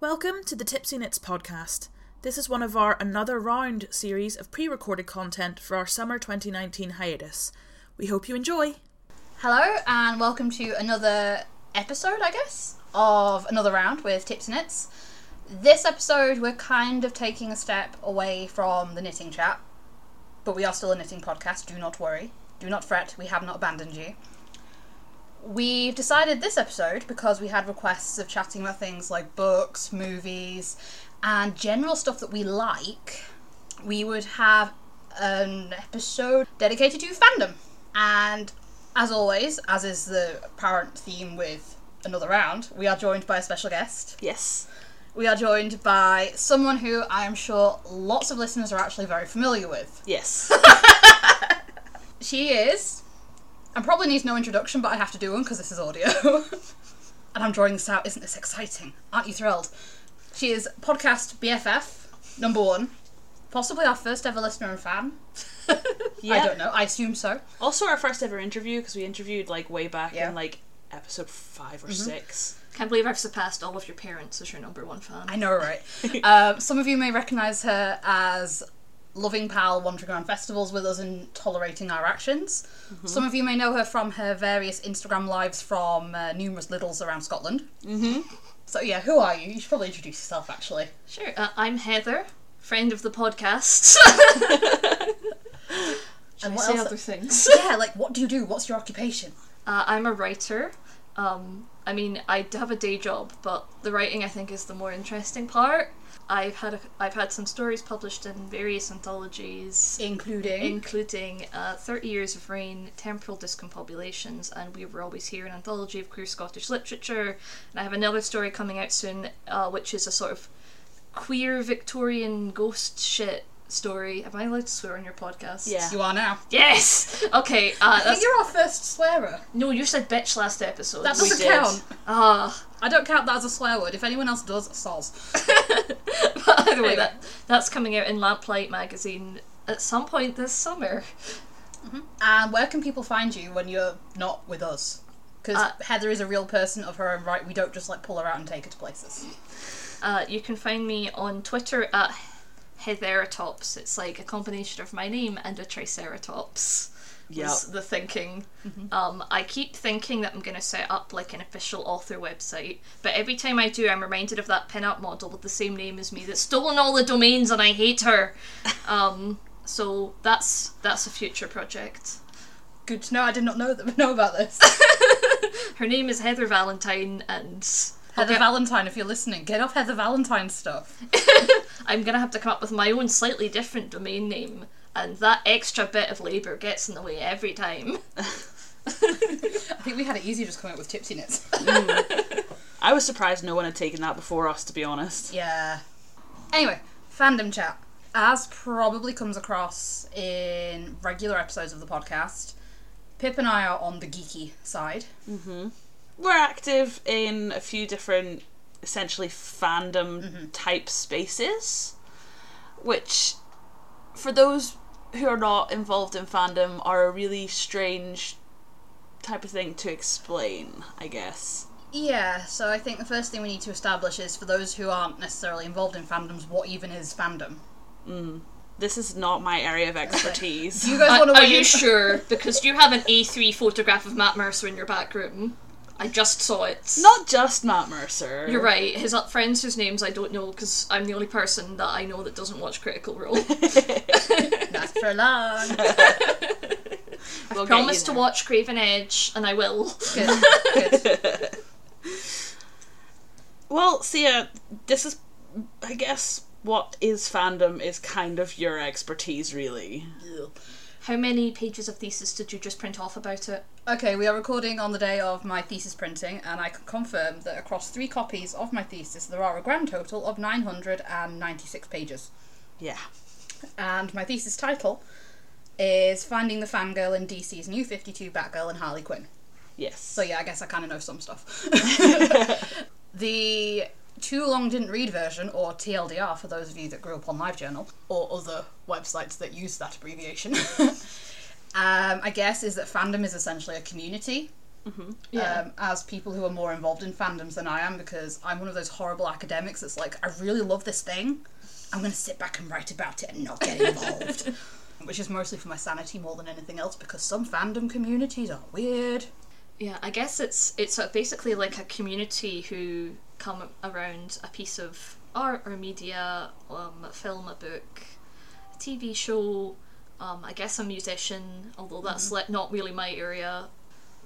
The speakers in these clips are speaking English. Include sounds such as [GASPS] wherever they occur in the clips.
Welcome to the Tipsy Knits podcast. This is one of our Another Round series of pre recorded content for our summer 2019 hiatus. We hope you enjoy. Hello, and welcome to another episode, I guess, of Another Round with Tips and Knits. This episode, we're kind of taking a step away from the knitting chat, but we are still a knitting podcast, do not worry. Do not fret, we have not abandoned you. We've decided this episode, because we had requests of chatting about things like books, movies, and general stuff that we like, we would have an episode dedicated to fandom. And as always, as is the apparent theme with another round, we are joined by a special guest. Yes. We are joined by someone who I am sure lots of listeners are actually very familiar with. Yes. [LAUGHS] [LAUGHS] She is, and probably needs no introduction, but I have to do one because this is audio. [LAUGHS] and I'm drawing this out. Isn't this exciting? Aren't you thrilled? She is podcast BFF number one, possibly our first ever listener and fan. [LAUGHS] yeah. I don't know. I assume so. Also, our first ever interview because we interviewed like way back Yeah. in like episode 5 or six. Can't believe I've surpassed all of your parents as your number one fan. I know, right? [LAUGHS] um, some of you may recognise her as loving pal wandering around festivals with us and tolerating our actions. Some of you may know her from her various Instagram lives from uh, numerous littles around Scotland. Mm-hmm. So yeah, who are you? You should probably introduce yourself, actually. Sure, uh, I'm Heather, friend of the podcast. [LAUGHS] [LAUGHS] And what say else? other things. [LAUGHS] yeah, like what do you do? What's your occupation? Uh, I'm a writer. Um, I mean, I do have a day job, but the writing I think is the more interesting part. I've had a, I've had some stories published in various anthologies, Including. including uh, 30 Years of Rain, Temporal Discombobulations, and We Were Always Here, an anthology of queer Scottish literature. And I have another story coming out soon, uh, which is a sort of queer Victorian ghost shit story. Am I allowed to swear on your podcast? Yeah. you are now. Yes! Okay, uh, I think that's, you're our first swearer. no, you said bitch last episode. That We doesn't count. Ah. I don't count that as a swear word. If anyone else does, soz. [LAUGHS] But either way, Anyway. that, that's coming out in Lamplight magazine at some point this summer. And where can people find you when you're not with us? Because Uh, Heather is a real person of her own right. We don't just like pull her out and take her to places. Uh, you can find me on Twitter at Heatheratops. It's like a combination of my name and a Triceratops. Yep. Was the thinking. Um, I keep thinking that I'm going to set up like an official author website, but every time I do, I'm reminded of that pin-up model with the same name as me that's stolen all the domains, and I hate her. [LAUGHS] Um, so that's that's a future project. Good to know. I did not know that [LAUGHS] know about this. [LAUGHS] Her name is Heather Valentine, and Heather get- Valentine, if you're listening, get off Heather Valentine stuff. [LAUGHS] I'm gonna have to come up with my own slightly different domain name, and that extra bit of labour gets in the way every time. [LAUGHS] I think we had it easy just coming up with tipsy knits. Mm. I was surprised no one had taken that before us, to be honest. yeah. Anyway, fandom chat. As probably comes across in regular episodes of the podcast, Pip and I are on the geeky side. Mm-hmm. We're active in a few different, essentially, fandom mm-hmm. type spaces, which, for those who are not involved in fandom, are a really strange type of thing to explain, I guess. Yeah, so I think the first thing we need to establish is for those who aren't necessarily involved in fandoms, what even is fandom? Mm. This is not my area of [LAUGHS] expertise. You guys Are, want to are you sure? Because you have an A3 photograph of Matt Mercer in your back room. I just saw it. not just Matt Mercer. You're right. His uh, friends whose names I don't know because I'm the only person that I know that doesn't watch Critical Role. [LAUGHS] [LAUGHS] Not for long. [LAUGHS] We'll Promise to watch Craven Edge, and I will. Good. Good. Well, Sia, this is, I guess, what is fandom is kind of your expertise, really. How many pages of thesis did you just print off about it? Okay, we are recording on the day of my thesis printing, and I can confirm that across three copies of my thesis, there are a grand total of 996 pages. Yeah. And my thesis title is Finding the Fangirl in DC's New 52 Batgirl and Harley Quinn. Yes. So yeah, I guess I kind of know some stuff. [LAUGHS] [LAUGHS] the Too Long Didn't Read version, or TLDR for those of you that grew up on LiveJournal, or other websites that use that abbreviation, [LAUGHS] um, I guess is that fandom is essentially a community Yeah. um, as people who are more involved in fandoms than I am because I'm one of those horrible academics that's like, I really love this thing. I'm going to sit back and write about it and not get [LAUGHS] involved. Which is mostly for my sanity more than anything else because some fandom communities are weird. Yeah, I guess it's it's basically like a community who come around a piece of art or media, um, a film, a book, a TV show, um, I guess a musician, although that's like not really my area,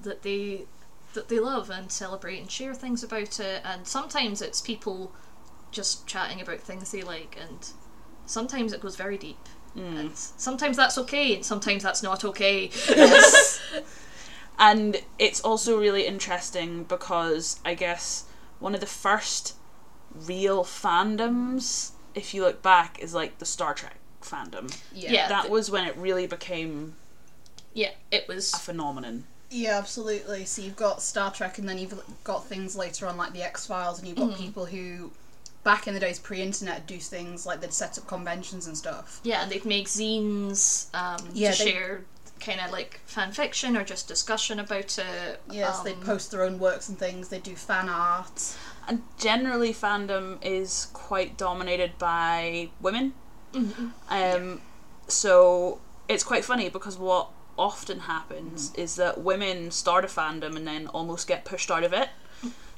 that they that they love and celebrate and share things about it. And sometimes it's people just chatting about things they like, and sometimes it goes very deep. And sometimes that's okay, and sometimes that's not okay. [LAUGHS] [LAUGHS] [LAUGHS] And it's also really interesting because I guess one of the first real fandoms, if you look back, is like the Star Trek fandom. Yeah. Yeah. That was when it really became yeah, it was a phenomenon. Yeah, absolutely. So you've got Star Trek, and then you've got things later on like the X Files, and you've got people who, back in the days pre-internet, do things like they'd set up conventions and stuff. Yeah, they'd make zines um, Yeah, to they- share kind of like fan fiction or just discussion about it. Yes, um, they post their own works and things. They do fan art. And generally, fandom is quite dominated by women. Um, So it's quite funny because what often happens is that women start a fandom and then almost get pushed out of it.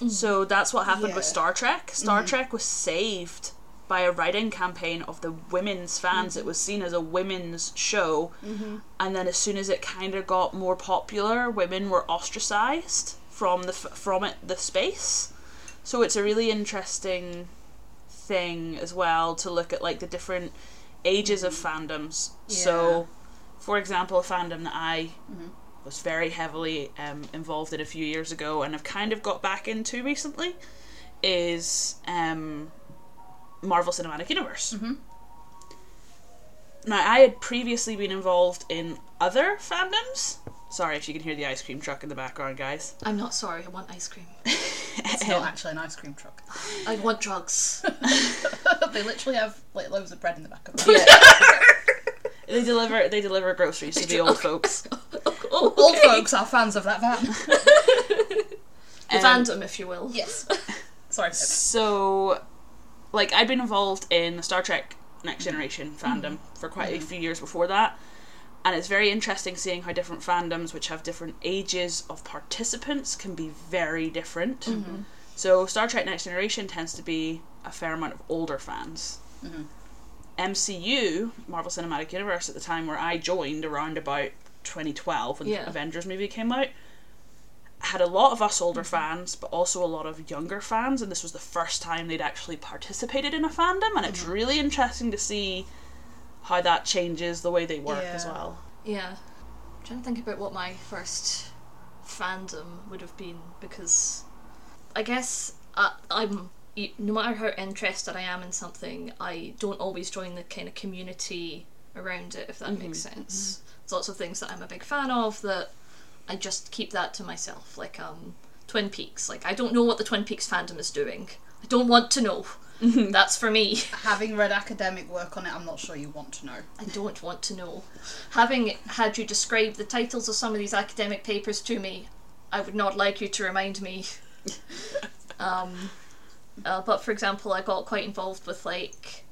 So that's what happened with Star Trek. Star Trek was saved by a writing campaign of the women's fans. It was seen as a women's show. And then as soon as it kind of got more popular, women were ostracized from the from it the space. So it's a really interesting thing as well to look at like the different ages of fandoms. So, for example, a fandom that I was very heavily um, involved in a few years ago and have kind of got back into recently is um, Marvel Cinematic Universe. Now, I had previously been involved in other fandoms. Sorry if you can hear the ice cream truck in the background, guys. I'm not sorry, I want ice cream. [LAUGHS] It's not actually an ice cream truck. I want drugs. [LAUGHS] [LAUGHS] they literally have like loaves of bread in the back of them. Yeah. they deliver they deliver groceries to the old folks. oh, Old folks are fans of that van. The Um, fandom, if you will. yes. Sorry. So, like, I'd been involved in the Star Trek Next Generation mm-hmm. fandom for quite a mm-hmm. few years before that, and it's very interesting seeing how different fandoms, which have different ages of participants, can be very different. Mm-hmm. So, Star Trek Next Generation tends to be a fair amount of older fans. MCU, Marvel Cinematic Universe, at the time where I joined around about 2012 when Yeah. the Avengers movie came out, had a lot of us older fans, but also a lot of younger fans, and this was the first time they'd actually participated in a fandom, and it's mm-hmm. really interesting to see how that changes the way they work as well. Yeah. I'm trying to think about what my first fandom would have been because I guess I, I'm no matter how interested I am in something, I don't always join the kind of community around it, if that makes mm-hmm. sense. Mm-hmm. There's lots of things that I'm a big fan of that I just keep that to myself. Like um, Twin Peaks. Like I don't know what the Twin Peaks fandom is doing. I don't want to know. [LAUGHS] That's for me. Having read academic work on it, I'm not sure you want to know. I don't want to know. Having had you describe the titles of some of these academic papers to me, I would not like you to remind me. [LAUGHS] um, uh, but for example, I got quite involved with like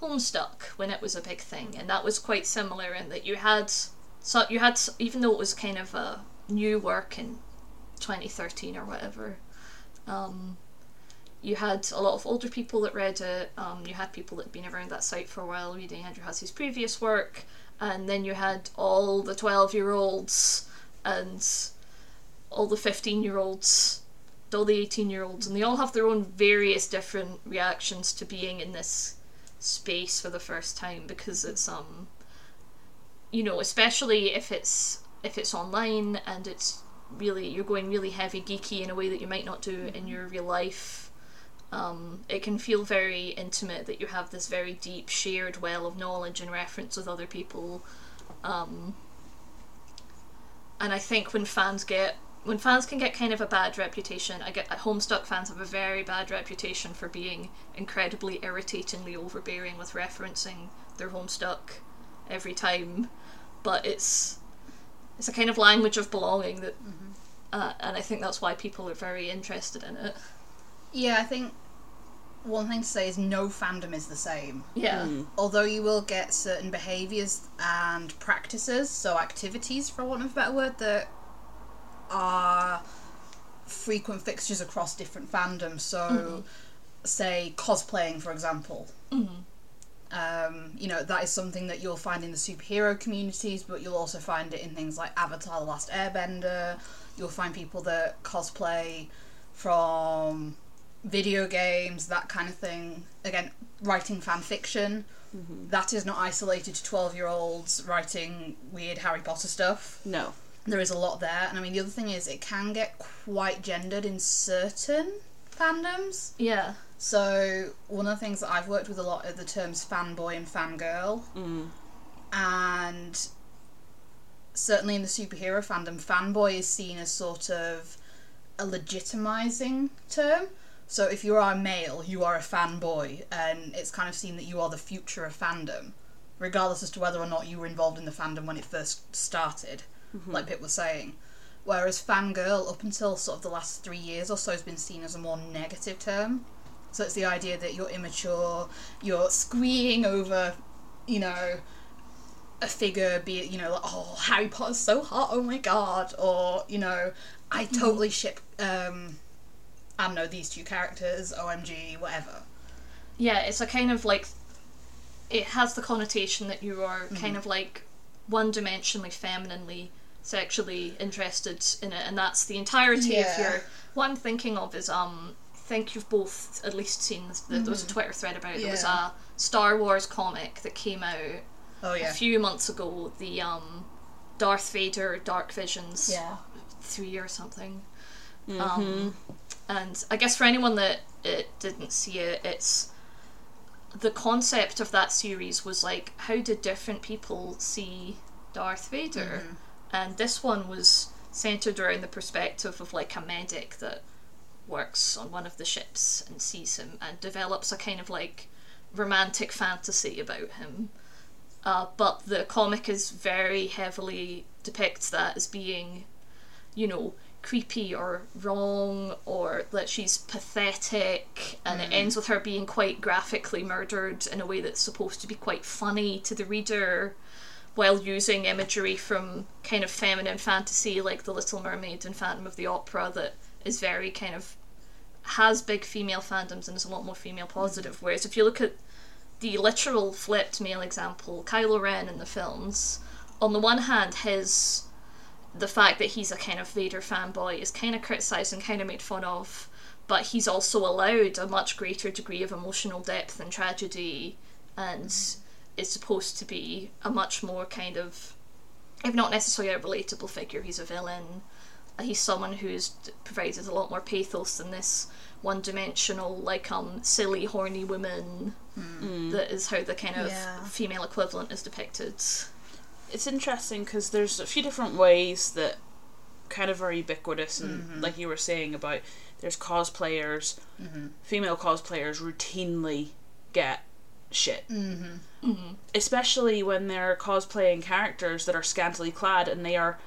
Homestuck when it was a big thing, and that was quite similar in that you had so you had even though it was kind of a new work in 2013 or whatever. Um, you had a lot of older people that read it. Um, you had people that had been around that site for a while reading Andrew Hussie's previous work, and then you had all the twelve-year-olds and all the fifteen-year-olds, all the eighteen-year-olds, and they all have their own various different reactions to being in this space for the first time because it's um, you know, especially if it's if it's online and it's really you're going really heavy geeky in a way that you might not do in your real life um, it can feel very intimate that you have this very deep shared well of knowledge and reference with other people um, and I think when fans get when fans can get kind of a bad reputation I get Homestuck fans have a very bad reputation for being incredibly irritatingly overbearing with referencing their Homestuck every time but it's it's a kind of language of belonging that mm-hmm. uh, and I think that's why people are very interested in it. Yeah, I think one thing to say is no fandom is the same. Yeah, hmm. Although you will get certain behaviours and practices, so activities, for want of a better word, that are frequent fixtures across different fandoms. So, mm-hmm. say cosplaying, for example. Mm-hmm. Um, you know, that is something that you'll find in the superhero communities, but you'll also find it in things like Avatar The Last Airbender. You'll find people that cosplay from video games, that kind of thing. Again, writing fan fiction. That is not isolated to 12 year olds writing weird Harry Potter stuff. No. There is a lot there. And I mean, the other thing is, it can get quite gendered in certain fandoms. yeah, So one of the things that I've worked with a lot are the terms fanboy and fangirl, Mm. and certainly in the superhero fandom, fanboy is seen as sort of a legitimizing term. So if you are a male, you are a fanboy, and it's kind of seen that you are the future of fandom, regardless as to whether or not you were involved in the fandom when it first started, like Pip was saying. Whereas fangirl, up until sort of the last three years or so, has been seen as a more negative term. So it's the idea that you're immature, you're squeeing over, you know, a figure, be it, you know, like, oh, Harry Potter's so hot, oh my god, or, you know, I totally ship, um, I don't know, these two characters, OMG, whatever. yeah. It's a kind of like it has the connotation that you are kind of like one-dimensionally, femininely, sexually interested in it, and that's the entirety Yeah. of your. What I'm thinking of is um. Think you've both at least seen this, there was a Twitter thread about it. There was a Star Wars comic that came out Oh, yeah. a few months ago. The um, Darth Vader Dark Visions Yeah. three or something. Um, and I guess for anyone that it didn't see it, it's the concept of that series was like how did different people see Darth Vader, and this one was centered around the perspective of like a medic that works on one of the ships and sees him and develops a kind of like romantic fantasy about him. Uh, but the comic is very heavily depicts that as being, you know, creepy or wrong or that she's pathetic and it ends with her being quite graphically murdered in a way that's supposed to be quite funny to the reader while using imagery from kind of feminine fantasy like The Little Mermaid and Phantom of the Opera that is very kind of has big female fandoms and is a lot more female positive. Mm. Whereas if you look at the literal flipped male example, Kylo Ren in the films, on the one hand, his the fact that he's a kind of Vader fanboy is kind of criticised and kind of made fun of, but he's also allowed a much greater degree of emotional depth and tragedy, and mm. is supposed to be a much more kind of, if not necessarily a relatable figure, he's a villain. He's someone who's provided a lot more pathos than this one-dimensional, like um, silly, horny woman. Mm. That is how the kind of Yeah. female equivalent is depicted. It's interesting because there's a few different ways that kind of are ubiquitous, and mm-hmm. like you were saying about there's cosplayers, mm-hmm. female cosplayers routinely get shit. Mm-hmm. Especially when they're cosplaying characters that are scantily clad and they are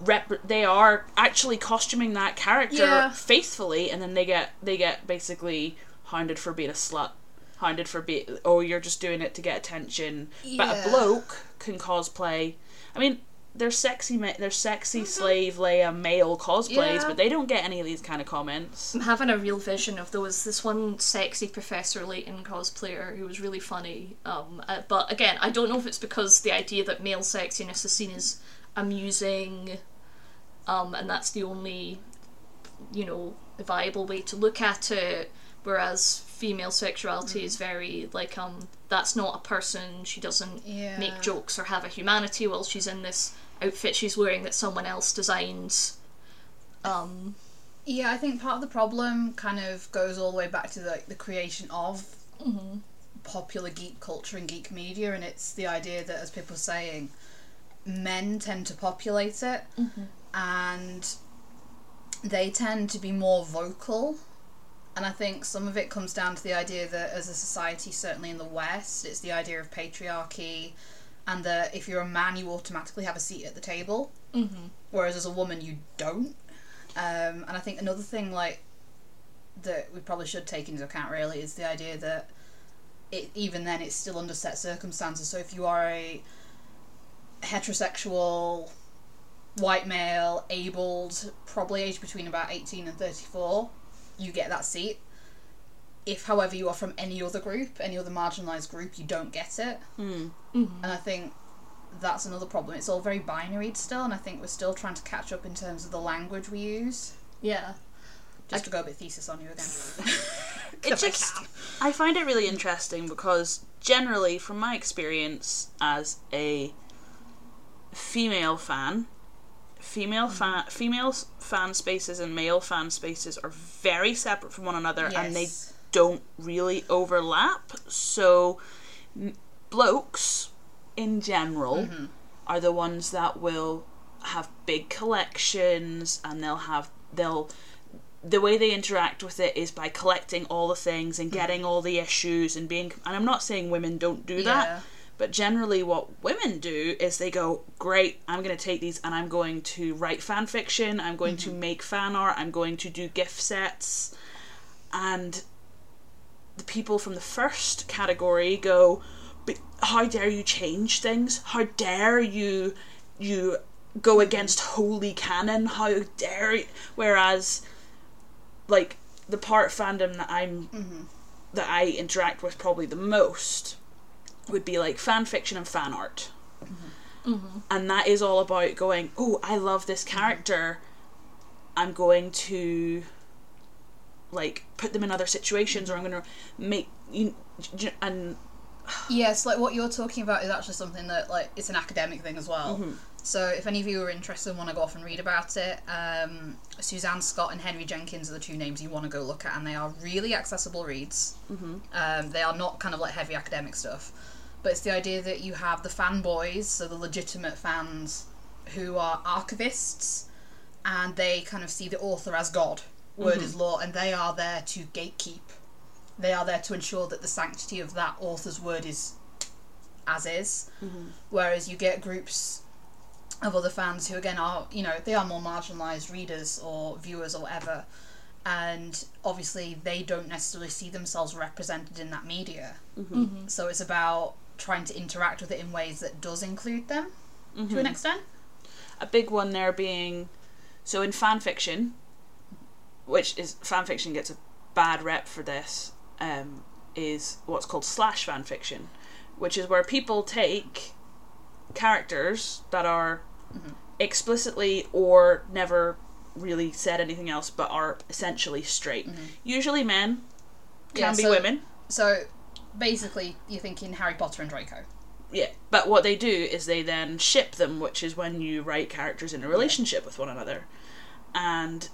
rep- they are actually costuming that character Yeah. faithfully and then they get they get basically hounded for being a slut hounded for being oh you're just doing it to get attention but a bloke can cosplay i mean there's sexy ma- there's sexy slave Leia male cosplays Mm-hmm. Yeah. but they don't get any of these kind of comments I'm having a real vision of there was this one sexy Professor Layton cosplayer who was really funny. Um, uh, but again, I don't know if it's because the idea that male sexiness is seen as amusing, um, and that's the only, you know, viable way to look at it. Whereas female sexuality is very like um that's not a person. She doesn't Yeah. make jokes or have a humanity while she's in this outfit she's wearing that someone else designed. Um, Yeah, I think part of the problem kind of goes all the way back to the, the creation of popular geek culture and geek media, and it's the idea that, as people are saying, men tend to populate it, and they tend to be more vocal. And I think some of it comes down to the idea that, as a society, certainly in the West, it's the idea of patriarchy, and that if you're a man, you automatically have a seat at the table, whereas as a woman, you don't Um, and I think another thing like that we probably should take into account really is the idea that it even then it's still under set circumstances. So if you are a heterosexual white male, abled, probably aged between about 18 and 34, you get that seat. If, however, you are from any other group, any other marginalised group, you don't get it. Hmm. And I think that's another problem. It's all very binary still, and I think we're still trying to catch up in terms of the language we use. Yeah. Just to go a bit thesis on you again. [LAUGHS] it If I just—I find it really interesting because generally from my experience as a female fan female fan female fan spaces and male fan spaces are very separate from one another and they don't really overlap so blokes in general Mm-hmm. are the ones that will have big collections and they'll have they'll the way they interact with it is by collecting all the things Mm-hmm. and getting all the issues and being and I'm not saying women don't do that Yeah. But generally what women do is they go great I'm going to take these and I'm going to write fan fiction I'm going to mm-hmm. make fan art I'm going to do gift sets. And the people from the first category go but how dare you change things? How dare you you go mm-hmm. against holy canon? How dare you whereas like the part fandom that i'm mm-hmm. that i interact with probably the most would be like fan fiction and fan art and that is all about going oh i love this character i'm going to like put them in other situations or i'm going to make you and [SIGHS] Yes, like what you're talking about is actually something that like it's an academic thing as well. Mm-hmm. So if any of you are interested and want to go off and read about it, um, Suzanne Scott and Henry Jenkins are the two names you want to go look at, and they are really accessible reads. Mm-hmm. Um, they are not kind of like heavy academic stuff, but it's the idea that you have the fanboys, so the legitimate fans, who are archivists, and they kind of see the author as God, word mm-hmm. is law, and they are there to gatekeep they are there to ensure that the sanctity of that author's word is as is. Mm-hmm. Whereas you get groups of other fans who, again, are, you know, they are more marginalised readers or viewers or whatever. And obviously, they don't necessarily see themselves represented in that media. Mm-hmm. So it's about trying to interact with it in ways that does include them to an mm-hmm. extent. a big one there being so in fan fiction which is fan fiction gets a bad rep for this um, is what's called slash fan fiction which is where people take characters that are mm-hmm. explicitly or never really said anything else but are essentially straight. Mm-hmm. Usually men can Yeah, be so- women. So basically, you're thinking Harry Potter and Draco. Yeah, but what they do is they then ship them, which is when you write characters in a relationship with one another. And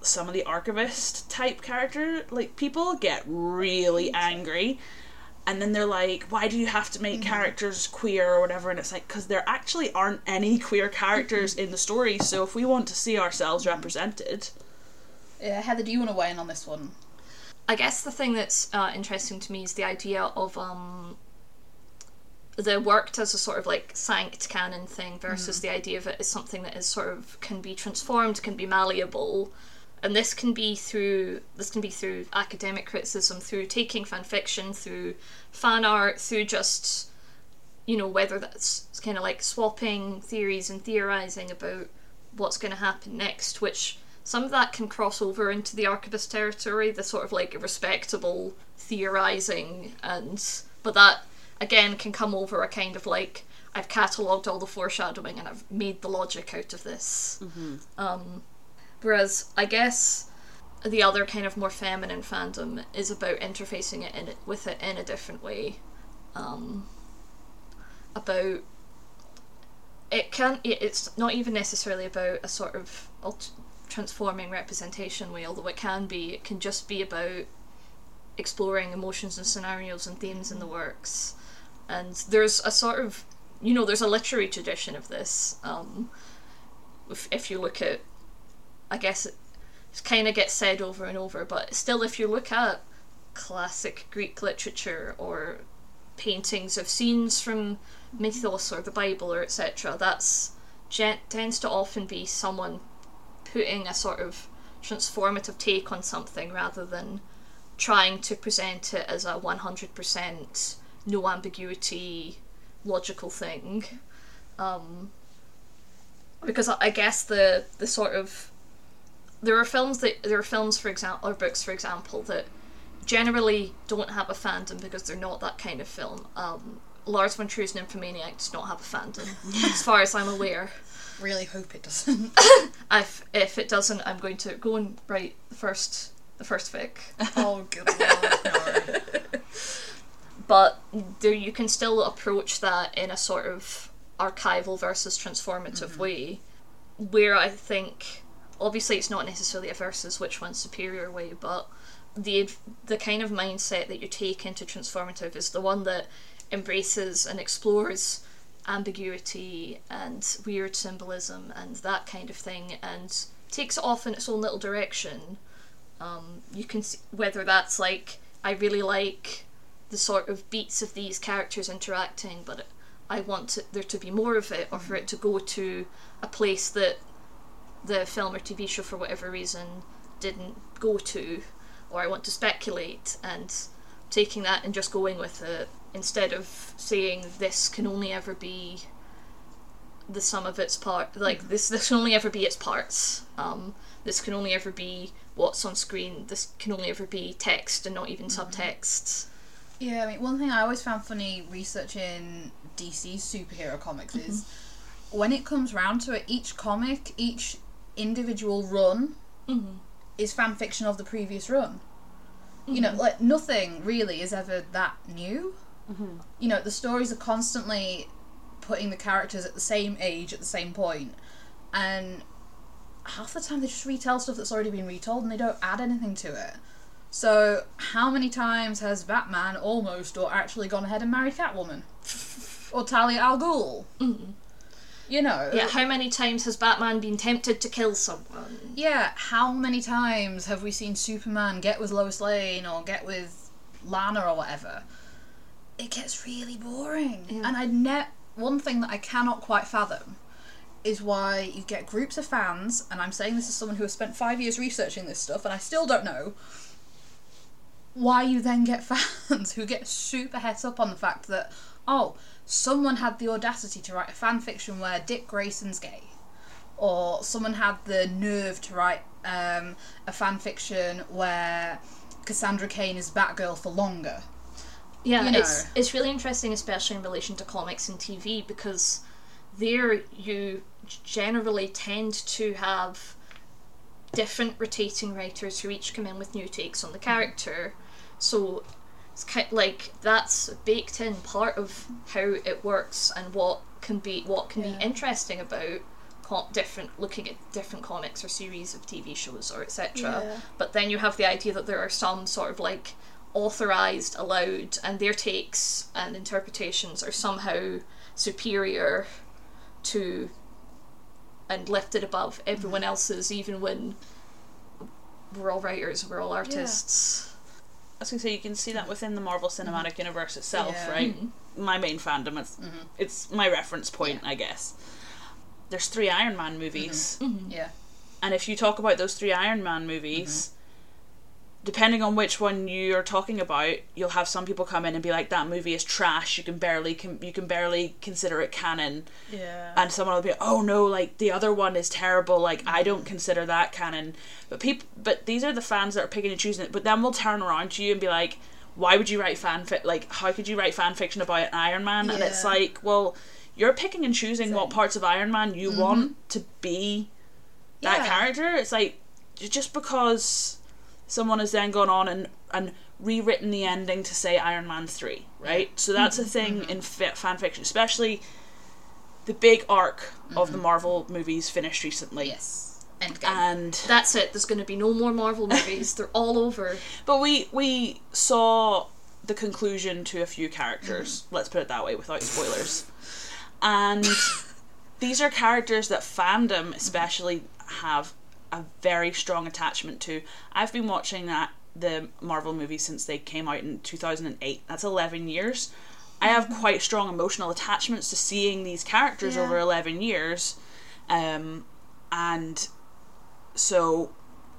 some of the archivist type character, like people get really angry. And then they're like, why do you have to make mm-hmm. characters queer or whatever? And it's like, because there actually aren't any queer characters [LAUGHS] in the story. So if we want to see ourselves represented, Yeah, Heather, do you want to weigh in on this one? I guess the thing that's uh, interesting to me is the idea of um, the worked as a sort of like sanct canon thing versus the idea of it as something that is sort of can be transformed, can be malleable, and this can be through this can be through academic criticism, through taking fan fiction, through fan art, through just you know whether that's kind of like swapping theories and theorizing about what's going to happen next, which some of that can cross over into the archivist territory, the sort of like respectable theorizing, and but that again can come over a kind of like I've catalogued all the foreshadowing and I've made the logic out of this. Um, whereas I guess the other kind of more feminine fandom is about interfacing it in with it in a different way. Um, about it can it, it's not even necessarily about a sort of transforming representation way although it can be. It can just be about exploring emotions and scenarios and themes in the works. And there's a sort of you know there's a literary tradition of this um if, if you look at i guess it, it kind of gets said over and over but still if you look at classic greek literature or paintings of scenes from mythos or the bible or etc that's tends to often be someone putting a sort of transformative take on something rather than trying to present it as a 100% no ambiguity logical thing. Um, because I I guess the the sort of there are films that there are films for example or books for example that generally don't have a fandom because they're not that kind of film. Um, Lars von Trier's Nymphomaniac does not have a fandom, [LAUGHS] as far as I'm aware. Really hope it doesn't. [LAUGHS] If if it doesn't, I'm going to go and write the first the first fic. [LAUGHS] oh, good lord, no. [LAUGHS] but there you can still approach that in a sort of archival versus transformative mm-hmm. way where i think obviously it's not necessarily a versus which one's superior way but the the kind of mindset that you take into transformative is the one that embraces and explores ambiguity and weird symbolism and that kind of thing and takes it off in its own little direction um, you can see whether that's like I really like the sort of beats of these characters interacting, but I want there to be more of it, or for it to go to a place that the film or TV show, for whatever reason, didn't go to, or I want to speculate and taking that and just going with it instead of saying this can only ever be the sum of its part like mm. this this can only ever be its parts. Um this can only ever be what's on screen. This can only ever be text and not even mm-hmm. subtext Yeah, I mean, one thing I always found funny researching DC superhero comics is mm-hmm. when it comes round to it, each comic, each individual run mm-hmm. is fan fiction of the previous run. You know, like nothing really is ever that new. Mm-hmm. You know, the stories are constantly putting the characters at the same age at the same point, and half the time they just retell stuff that's already been retold and they don't add anything to it. So, how many times has Batman almost or actually gone ahead and married Catwoman? or Talia al Ghul? Mm-hmm. You know? yeah how many times has batman been tempted to kill someone Yeah, how many times have we seen Superman get with Lois Lane or get with Lana or whatever? It gets really boring. And I ne- one thing that I cannot quite fathom is why you get groups of fans, and I'm saying this as someone who has spent five years researching this stuff, and I still don't know why you then get [LAUGHS] fans who get super het up on the fact that, oh, someone had the audacity to write a fan fiction where Dick Grayson's gay or someone had the nerve to write um, a fan fiction where Cassandra Cain is Batgirl for longer. Yeah, You know. it's it's really interesting, especially in relation to comics and TV, because there you generally tend to have different rotating writers who each come in with new takes on the mm-hmm. character. So it's kind like that's baked in part of how it works and what can be what can Yeah. be interesting about different looking at different comics or series of TV shows or etc. Yeah. But then you have the idea that there are some sort of like authorized, allowed, and their takes and interpretations are somehow superior to and lifted above everyone mm-hmm. else's, even when we're all writers, we're all artists. I was gonna say you can see that within the Marvel mm-hmm. Cinematic Universe itself, Yeah. right? Mm-hmm. My main fandom, it's it's my reference point, I guess. There's three Iron Man movies, Yeah. and if you talk about those three Iron Man movies, depending on which one you're talking about, you'll have some people come in and be like, "That movie is trash. You can barely can you can barely consider it canon." Yeah. and someone will be oh no like the other one is terrible like i don't consider that canon but people but these are the fans that are picking and choosing it but then we'll turn around to you and be like why would you write fanfic like how could you write fan fiction about an iron man and it's like well you're picking and choosing what parts of iron man you want mm-hmm. to be that Yeah. character it's like just because someone has then gone on and and rewritten the ending to say Iron Man 3, right? So mm-hmm. that's a thing in mm-hmm. fa- fan fiction, especially the big arc of the mm-hmm. Marvel movies finished recently. Yes. Endgame. And That's it. There's going to be no more Marvel [LAUGHS] movies. They're all over. but we we saw the conclusion to a few characters, let's put it that way without spoilers. And [LAUGHS] these are characters that fandom especially have a very strong attachment to. I've been watching that the Marvel movies since they came out in 2008. That's 11 years. I have mm-hmm. quite strong emotional attachments to seeing these characters Yeah. over 11 years. Um, and so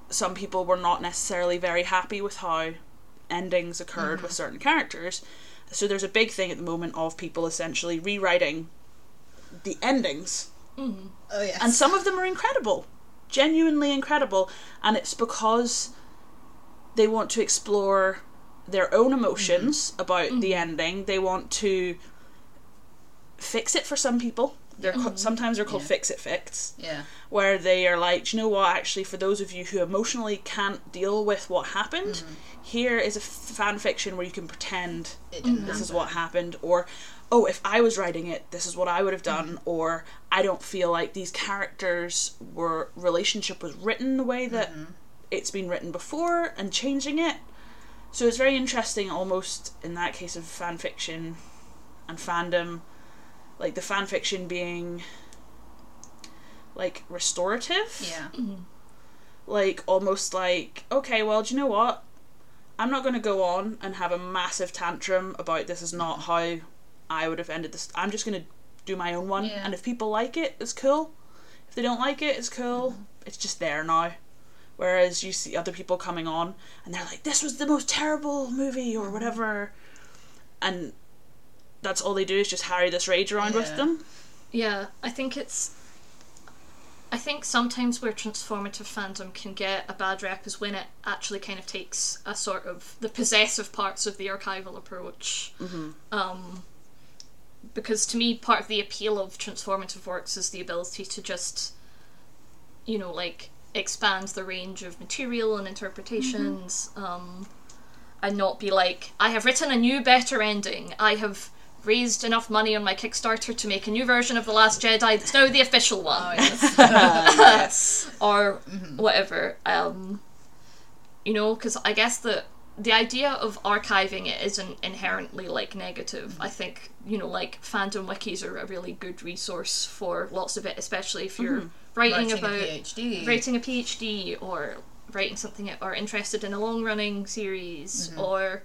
some people were not necessarily very happy with how endings occurred with mm-hmm. certain characters. So there's a big thing at the moment of people essentially rewriting the endings mm-hmm. Oh yes. and some of them are incredible genuinely incredible and it's because they want to explore their own emotions about the ending. They want to fix it for some people. They're ca- sometimes they're called Yeah. fix it fix yeah. where they are like, "Do you know what? Actually, for those of you who emotionally can't deal with what happened, here is a f- fan fiction where you can pretend this is what happened, or oh, if I was writing it, this is what I would have mm-hmm. done, or I don't feel like these characters were relationship was written the way that mm-hmm. it's been written before, and changing it. So it's very interesting, almost in that case of fan fiction and fandom, like the fan fiction being like restorative. Yeah. Mm-hmm. like almost like okay well do you know what? I'm not going to go on and have a massive tantrum about this is not how i would have ended this i'm just going to do my own one Yeah. and if people like it it's cool if they don't like it it's cool it's just there now whereas you see other people coming on and they're like this was the most terrible movie or whatever and that's all they do is just harry this rage around with Yeah. them Yeah, I think it's. I think sometimes where transformative fandom can get a bad rep is when it actually kind of takes a sort of the possessive parts of the archival approach. Um, because to me, part of the appeal of transformative works is the ability to just, you know, like expand the range of material and interpretations, um, and not be like, I have written a new, better ending. I have raised enough money on my Kickstarter to make a new version of The Last Jedi that's now the official one Oh yes. [LAUGHS] yes. [LAUGHS] or whatever. Um, you know, because I guess the the idea of archiving it isn't inherently like negative. I think you know, like fandom wikis are a really good resource for lots of it, especially if you're writing, Writing about a PhD. writing a PhD or writing something or interested in a long running series or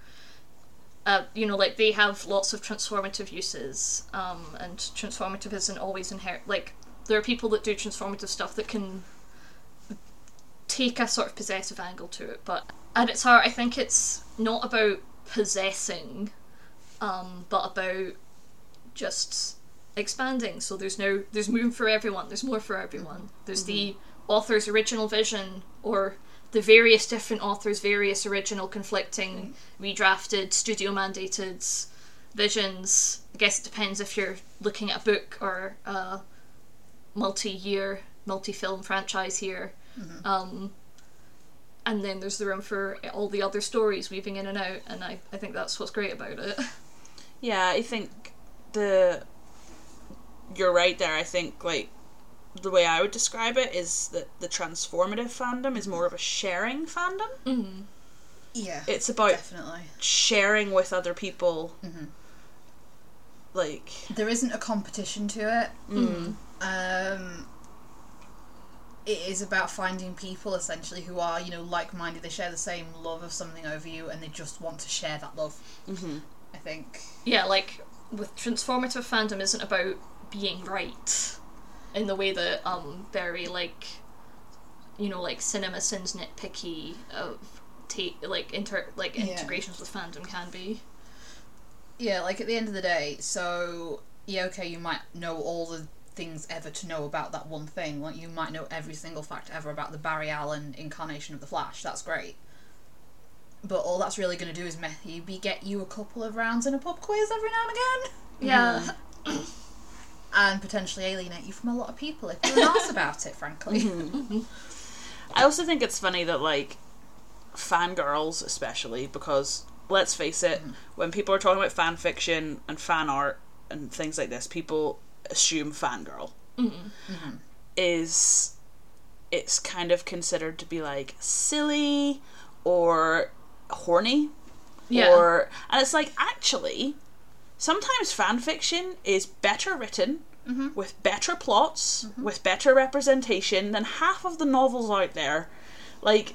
uh, you know like they have lots of transformative uses um, and transformative isn't always inherent like there are people that do transformative stuff that can take a sort of possessive angle to it but at its heart I think it's not about possessing um, but about just expanding. So there's no there's room for everyone. There's more for everyone. There's the author's original vision or the various different authors various original conflicting redrafted studio mandated visions. I guess it depends if you're looking at a book or a multi-year multi-film franchise here. Um, and then there's the room for all the other stories weaving in and out and I, I think that's what's great about it [LAUGHS] Yeah, I think the you're right there. I think like the way I would describe it is that the transformative fandom is more of a sharing fandom. Yeah. It's about definitely. sharing with other people. Mm-hmm. Like There isn't a competition to it. mm, Um, it is about finding people essentially who are, you know, like minded. They share the same love of something over you, and they just want to share that love. mhm. I think. yeah, like with transformative fandom isn't about being right in the way that um very like you know like CinemaSins nitpicky of take like inter like Yeah. integrations with fandom can be. Yeah, like at the end of the day, so yeah, okay, you might know all the things ever to know about that one thing. Like you might know every single fact ever about the Barry Allen incarnation of the Flash. That's great. But all that's really going to do is maybe get you a couple of rounds in a pub quiz every now and again, Yeah. [LAUGHS] and potentially alienate you from a lot of people if you're an arse about it. Frankly, [LAUGHS] I also think it's funny that like fangirls especially because let's face it, mm-hmm. when people are talking about fan fiction and fan art and things like this, people assume fangirl. Mm-hmm. Mm-hmm. Is it's kind of considered to be like silly or horny Yeah. or and it's like actually sometimes fan fiction is better written mm-hmm. with better plots with better representation than half of the novels out there. Like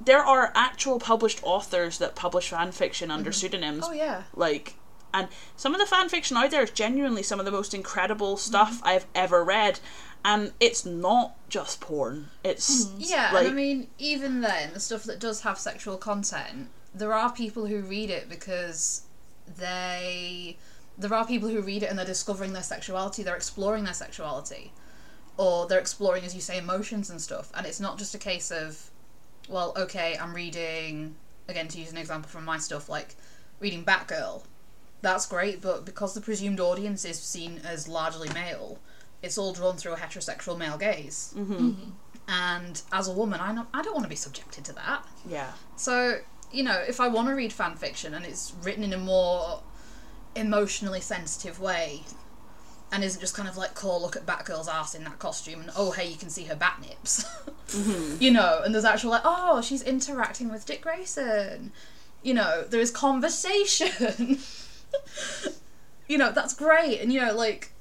there are actual published authors that publish fan fiction under pseudonyms. Oh yeah, like And some of the fan fiction out there is genuinely some of the most incredible stuff mm-hmm. I've ever read. And it's not just porn. It's mm-hmm. Yeah, like and I mean, even then, the stuff that does have sexual content, there are people who read it because they. There are people who read it and they're discovering their sexuality, they're exploring their sexuality. Or they're exploring, as you say, emotions and stuff. And it's not just a case of, well, okay, I'm reading, again, to use an example from my stuff, like reading Batgirl. That's great, but because the presumed audience is seen as largely male, it's all drawn through a heterosexual male gaze. Mm-hmm. Mm-hmm. And as a woman, I don't, I don't want to be subjected to that. yeah. So, you know, if I want to read fan fiction and it's written in a more emotionally sensitive way and isn't just kind of like, cool, look at Batgirl's ass in that costume and oh, hey, you can see her bat nips. [LAUGHS] Mm-hmm. You know, and there's actual like, oh, she's interacting with Dick Grayson. You know, there is conversation. [LAUGHS] [LAUGHS] you know, that's great. And, you know, like,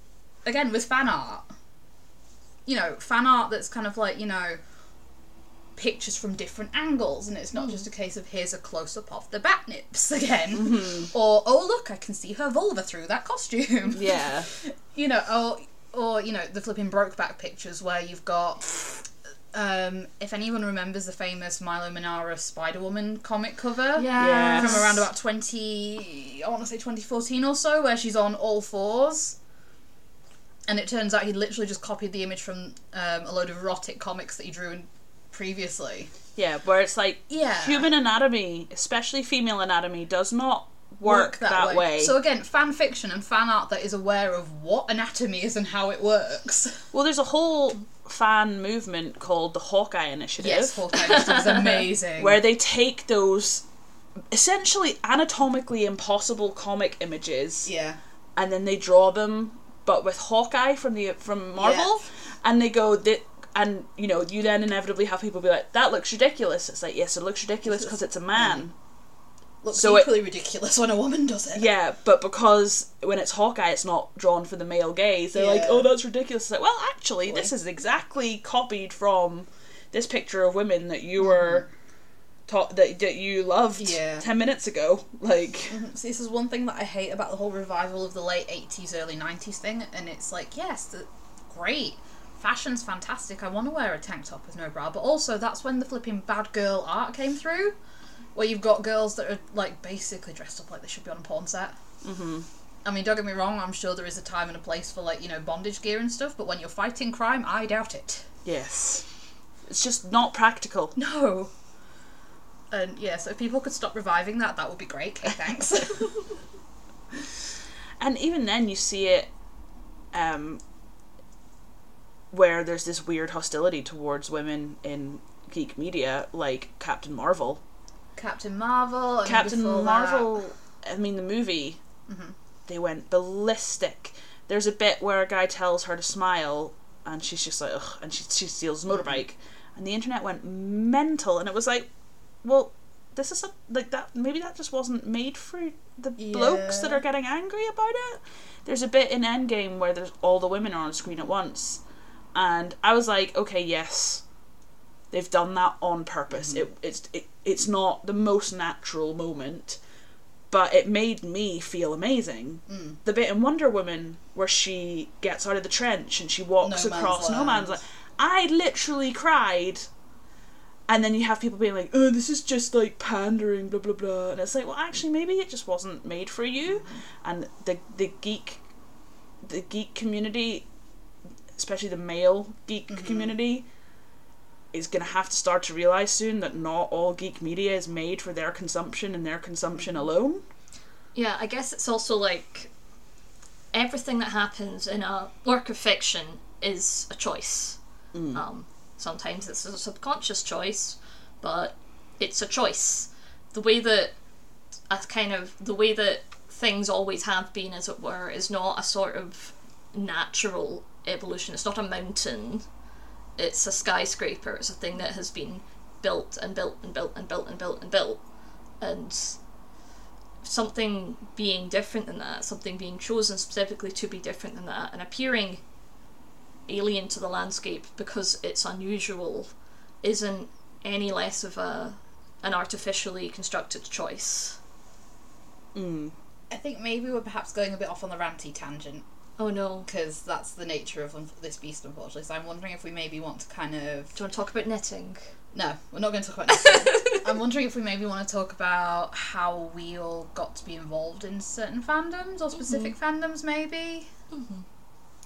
again, with fan art, you know, fan art that's kind of like, you know, pictures from different angles, and it's not hmm. just a case of here's a close up of the bat nips [LAUGHS] again, mm-hmm. or oh look, I can see her vulva through that costume. Yeah. [LAUGHS] you know, or or you know the flipping Brokeback pictures where you've got. Um, if anyone remembers the famous Milo Manara Spider Woman comic cover, Yes. from around about 20 i want to say 2014 or so where she's on all fours and it turns out he literally just copied the image from um, a load of erotic comics that he drew in previously Yeah, where it's like Yeah. human anatomy, especially female anatomy, does not work, that, way. so again fan fiction and fan art that is aware of what anatomy is and how it works well, there's a whole fan movement called the Hawkeye Initiative. yes Hawkeye Initiative is [LAUGHS] amazing. Where they take those essentially anatomically impossible comic images yeah. and then they draw them but with Hawkeye from the from Marvel. And they go that and you know you then inevitably have people be like that looks ridiculous. It's like yes it looks ridiculous because it's a man mm. Looks So it- equally ridiculous when a woman does it. Yeah but because when it's Hawkeye it's not drawn for the male gaze. They're like oh that's ridiculous. It's like well actually this is exactly copied from this picture of women that you mm-hmm. were taught that, that you loved Yeah. 10 minutes ago. [LAUGHS] Like mm-hmm. See, this is one thing that I hate about the whole revival of the late 80s, early 90s thing, and it's like, yes, the, great. Fashion's fantastic. I want to wear a tank top with no bra, but also that's when the flipping bad girl art came through, where you've got girls that are like basically dressed up like they should be on a porn set. Mm-hmm. I mean, don't get me wrong. I'm sure there is a time and a place for like you know bondage gear and stuff, but when you're fighting crime, I doubt it. yes it's just not practical No. And yeah, so if people could stop reviving that, that would be great. Okay, thanks. [LAUGHS] and even then you see it um where there's this weird hostility towards women in geek media like captain marvel Captain Marvel. And captain before that- marvel i mean the movie mm-hmm. they went ballistic. There's a bit where a guy tells her to smile and she's just like ugh and she, she steals his mm-hmm. motorbike. And the internet went mental and it was like well this is a, like that maybe that just wasn't made for the blokes that are getting angry about it. There's a bit in endgame where there's all the women are on screen at once. And i was like okay yes they've done that on purpose mm-hmm. it, it's it, it's not the most natural moment but it made me feel amazing. Mm. The bit in Wonder Woman where she gets out of the trench and she walks No across no man's land. I literally cried. And then you have people being like, "Oh, this is just like pandering, blah blah blah," and it's like, well, actually, maybe it just wasn't made for you. Mm-hmm. And the the geek, the geek community, especially the male geek mm-hmm. community, is going to have to start to realize soon that not all geek media is made for their consumption and their consumption alone. Yeah, I guess it's also like everything that happens in a work of fiction is a choice. Um, sometimes it's a subconscious choice, but it's a choice. The way that a kind of the way that things always have been, as it were, is not a sort of natural evolution. It's not a mountain. It's a skyscraper. It's a thing that has been built and built and built and built and built and built, and something being different than that, something being chosen specifically to be different than that, and appearing alien to the landscape because it's unusual, isn't any less of a an artificially constructed choice. Mm. I think maybe we're perhaps going a bit off on the ranty tangent Oh no. because that's the nature of this beast, unfortunately. So I'm wondering if we maybe want to kind of. Do you want to talk about knitting? No, we're not going to talk about this. [LAUGHS] I'm wondering if we maybe want to talk about how we all got to be involved in certain fandoms or specific fandoms, maybe. Mhm.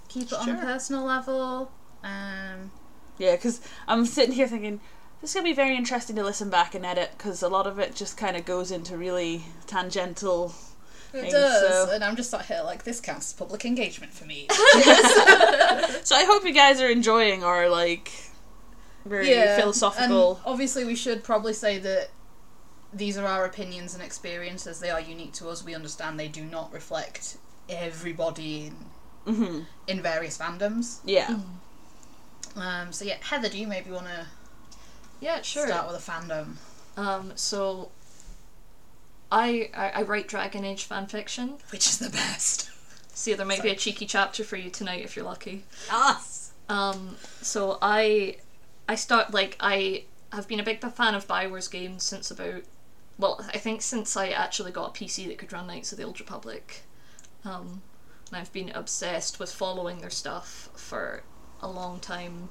Keep it on a personal level. Um, Yeah, because I'm sitting here thinking this is gonna be very interesting to listen back and edit because a lot of it just kind of goes into really tangential. It Think does, so. and I'm just sat here like this counts as public engagement for me. [LAUGHS] [LAUGHS] So I hope you guys are enjoying our like very philosophical. And obviously, we should probably say that these are our opinions and experiences. They are unique to us. We understand they do not reflect everybody in, hmm in various fandoms. Yeah. Um, so yeah, Heather, do you maybe want to Yeah, sure. start with a fandom? Um, so I, I I write Dragon Age fan fiction. Which is the best? See, there might be a cheeky chapter for you tonight if you're lucky. Us. Um, so I I start like I have been a big fan of Bioware's games since about well, I think since I actually got a PC that could run Knights of the Old Republic. Um, and I've been obsessed with following their stuff for a long time.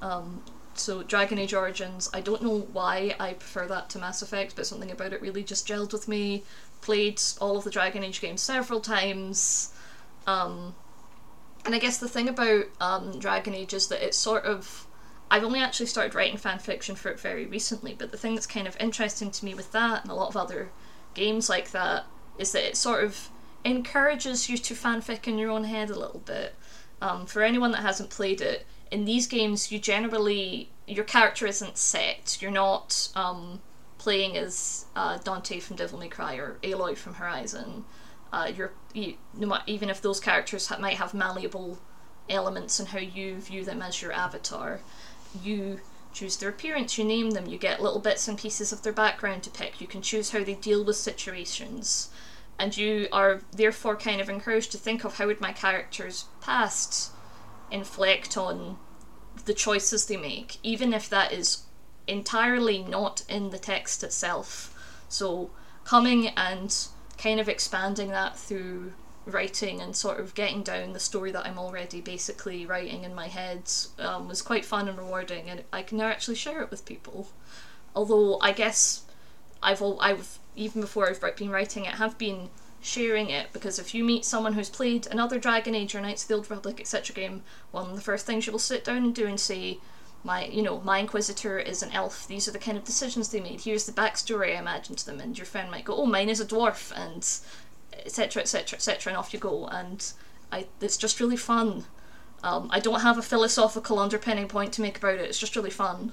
Um, so Dragon Age Origins, I don't know why I prefer that to Mass Effect, but something about it really just gelled with me. Played all of the Dragon Age games several times. Um, and I guess the thing about um, Dragon Age is that it's sort of. I've only actually started writing fan fiction for it very recently, but the thing that's kind of interesting to me with that and a lot of other games like that is that it sort of encourages you to fanfic in your own head a little bit. Um, for anyone that hasn't played it, in these games, you generally. Your character isn't set. You're not um, playing as uh, Dante from Devil May Cry or Aloy from Horizon. Uh, you're you, even if those characters ha- might have malleable elements in how you view them as your avatar, you choose their appearance, you name them, you get little bits and pieces of their background to pick. You can choose how they deal with situations, and you are therefore kind of encouraged to think of how would my character's past inflect on the choices they make, even if that is entirely not in the text itself. So coming and kind of expanding that through writing and sort of getting down the story that I'm already basically writing in my head um, was quite fun and rewarding, and I can now actually share it with people. Although I guess I've al- I've even before I've been writing it have been sharing it because if you meet someone who's played another Dragon Age or Knights of the Old Republic etc. game, one of the first things you will sit down and do and say, my you know my Inquisitor is an elf. These are the kind of decisions they made. Here's the backstory I imagine to them, and your friend might go, oh, mine is a dwarf, and etc. etc. etc. and off you go. And I it's just really fun. Um, I don't have a philosophical underpinning point to make about it. It's just really fun.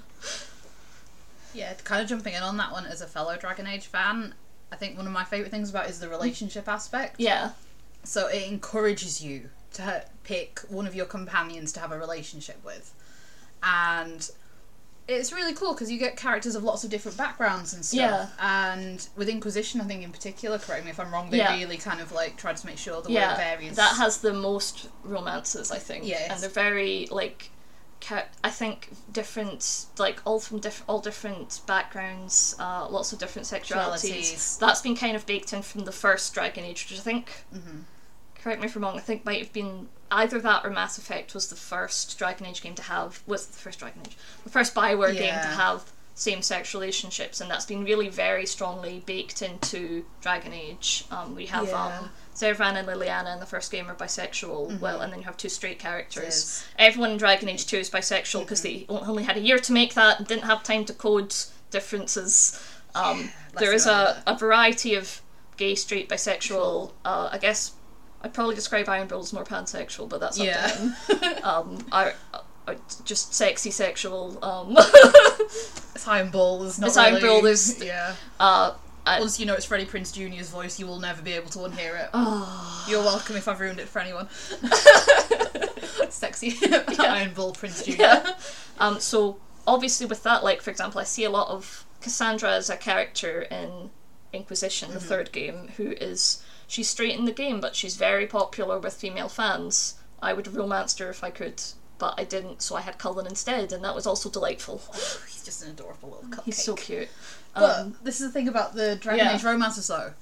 Yeah, kind of jumping in on that one as a fellow Dragon Age fan. I think one of my favourite things about it is the relationship aspect. Yeah. So it encourages you to pick one of your companions to have a relationship with. And it's really cool because you get characters of lots of different backgrounds and stuff. Yeah. And with Inquisition, I think in particular, correct me if I'm wrong, they Yeah. really kind of like tried to make sure there yeah, were various. that has the most romances, I think. Yes. and they're very like, I think different, like all from diff- all different backgrounds, uh, lots of different sexualities. That's been kind of baked in from the first Dragon Age, which I think. Mhm. Correct me if I'm wrong. I think might have been either that or Mass Effect was the first Dragon Age game to have was the first Dragon Age, the first Bioware game to have same-sex relationships, and that's been really very strongly baked into Dragon Age. Um, we have Yeah. um, Zevran and Leliana in the first game are bisexual. Well, and then you have two straight characters. Yes. Everyone in Dragon Age Two is bisexual because they only had a year to make that and didn't have time to code differences. Um, let's there is a, a variety of gay, straight, bisexual. Uh, I guess I'd probably describe Iron Bull as more pansexual, but that's up to Yeah. [LAUGHS] Um, I, I, just sexy sexual. Um, It's Iron Bull is not It's Iron Bull is- [LAUGHS] Yeah. uh, I- Once you know it's Freddie Prinze Jr.'s voice, you will never be able to unhear it. oh, You're welcome if I've ruined it for anyone. [LAUGHS] Sexy [LAUGHS] Iron Bull Prince Jr. yeah. Um, so obviously with that, like for example, I see a lot of Cassandra as a character in Inquisition, the third game, who is she's straight in the game, but she's very popular with female fans. I would have romanced her if I could, but I didn't, so I had Cullen instead, and that was also delightful. He's just an adorable little cupcake. He's so cute. But Um, this is the thing about the Dragon yeah. Age romances, though.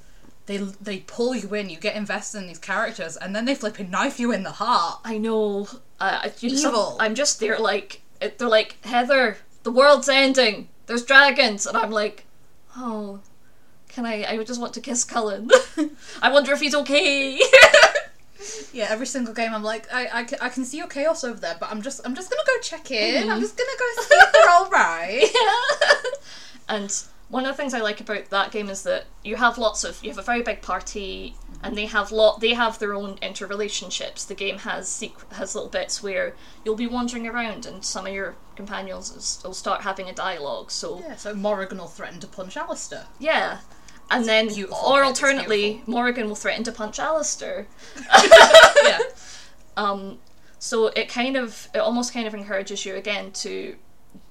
they they pull you in, you get invested in these characters, and then they flip flipping knife you in the heart. I know. Uh, you some- Evil. I'm just there, like they're like Heather, the world's ending. There's dragons, and I'm like, oh, can I? I just want to kiss Cullen. [LAUGHS] I wonder if he's okay. [LAUGHS] Yeah, every single game I'm like, I, I, I can see your chaos over there, but I'm just I'm just gonna go check in. I'm mm-hmm. just gonna go see if they're all right. [LAUGHS] Yeah. and one of the things I like about that game is that you have lots of you have a very big party and mm-hmm. they have lot they have their own interrelationships. The game has sec- has little bits where you'll be wandering around and some of your companions will start having a dialogue. So Yeah, so Morrigan will threaten to punch Alistair. yeah. And then, or alternately. Morrigan will threaten to punch Alistair. [LAUGHS] yeah. Um, so it kind of, it almost kind of encourages you again to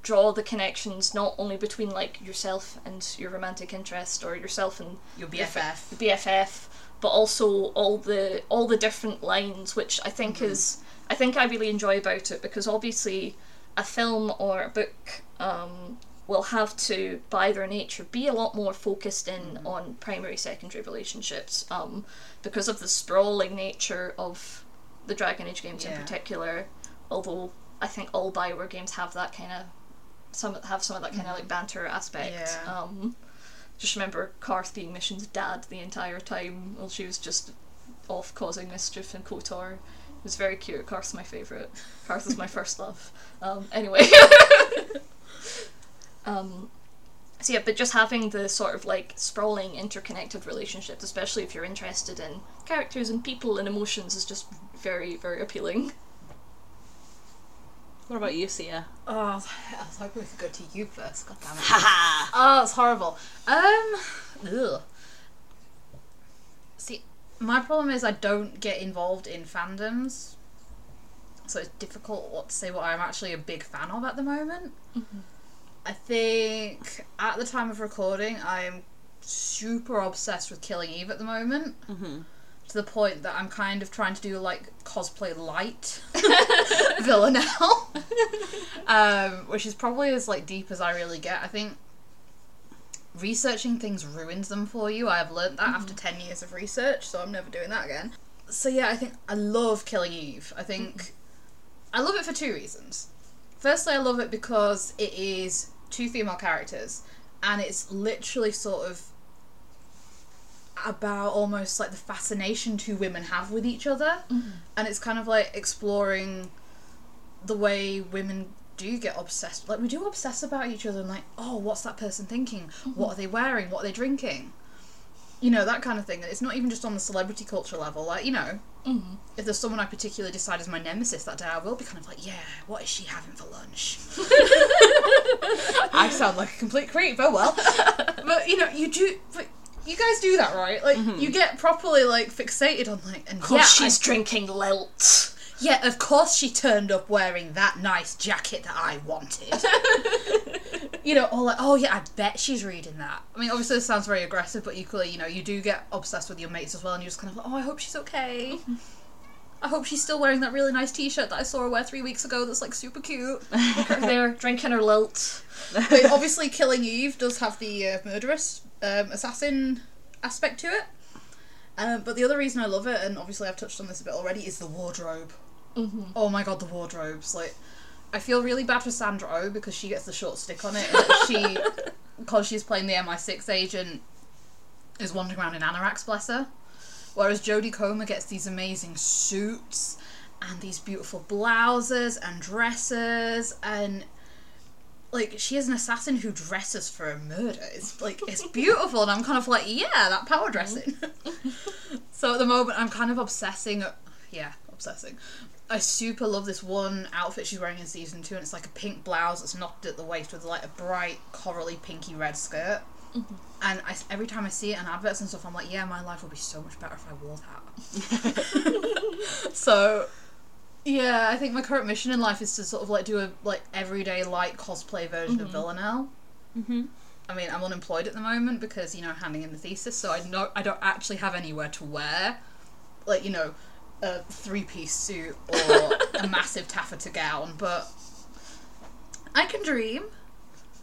draw the connections not only between like yourself and your romantic interest or yourself and Your your BFF. BFF, but also all the all the different lines, which I think Mm-hmm. is I think I really enjoy about it because obviously a film or a book um, will have to, by their nature, be a lot more focused in Mm-hmm. on primary secondary relationships um, because of the sprawling nature of the Dragon Age games in particular. Although I think all Bioware games have that kind of some have some of that kind of like banter aspect. Mm-hmm. Yeah. Um, just remember Carth being Mission's dad the entire time while she was just off causing mischief in KOTOR. It was very cute. Carth's my favourite. Carth is my [LAUGHS] first love. Um, anyway. [LAUGHS] um, so yeah, but just having the sort of like sprawling interconnected relationships, especially if you're interested in characters and people and emotions, is just very, very appealing. What about you, Sia? Oh, I was hoping we could go to you first. God damn it. Oh, it's horrible. Um, ugh. See, my problem is I don't get involved in fandoms, so it's difficult what to say what I'm actually a big fan of at the moment. I think at the time of recording, I am super obsessed with Killing Eve at the moment. Mhm. To the point that I'm kind of trying to do like cosplay light [LAUGHS] [LAUGHS] Villanelle, um, which is probably as like deep as I really get. I think researching things ruins them for you. I have learned that after 10 years of research, so I'm never doing that again. So yeah, I think I love Killing Eve. I think I love it for two reasons. Firstly, I love it because it is two female characters and it's literally sort of about almost like the fascination two women have with each other. Mm-hmm. And it's kind of like exploring the way women do get obsessed. Like we do obsess about each other and like oh what's that person thinking? What mm-hmm. are they wearing? What are they drinking you know that kind of thing it's not even just on the celebrity culture level like you know Mm-hmm. if there's someone I particularly decide is my nemesis that day, I will be kind of like, yeah, what is she having for lunch? [LAUGHS] I sound like a complete creep, oh well. [LAUGHS] but you know, you do, but you guys do that, right? Like, you get properly like fixated on like, and yeah, she's I- drinking lilt. yeah, of course she turned up wearing that nice jacket that I wanted. [LAUGHS] you know, or like, oh yeah, I bet she's reading that. I mean, obviously this sounds very aggressive, but equally, you know, you do get obsessed with your mates as well, and you're just kind of like, oh, I hope she's okay. I hope she's still wearing that really nice T-shirt that I saw her wear three weeks ago. That's like super cute. [LAUGHS] They're drinking her lilt. but obviously, Killing Eve does have the uh, murderous um, assassin aspect to it. Um, but the other reason I love it, and obviously I've touched on this a bit already, is the wardrobe. Mm-hmm. Oh my god, the wardrobes! Like, I feel really bad for Sandra Oh because she gets the short stick on it. She, [LAUGHS] because she's playing the MI6 agent, is wandering around in anoraks, bless her. Whereas Jodie Comer gets these amazing suits and these beautiful blouses and dresses and like she is an assassin who dresses for a murder. It's like it's beautiful, and I'm kind of like, yeah, that power dressing. Mm-hmm. [LAUGHS] so at the moment, I'm kind of obsessing. Yeah, obsessing. I super love this one outfit she's wearing in season two, and it's like a pink blouse that's knotted at the waist with like a bright corally pinky red skirt. And I, every time I see it in adverts and stuff, I'm like, yeah, my life would be so much better if I wore that. [LAUGHS] so yeah, I think my current mission in life is to sort of like do a like everyday light cosplay version of Villanelle. Mhm. I mean, I'm unemployed at the moment because you know handing in the thesis, so I know I don't actually have anywhere to wear, like you know, a three piece suit or a massive taffeta gown, but I can dream.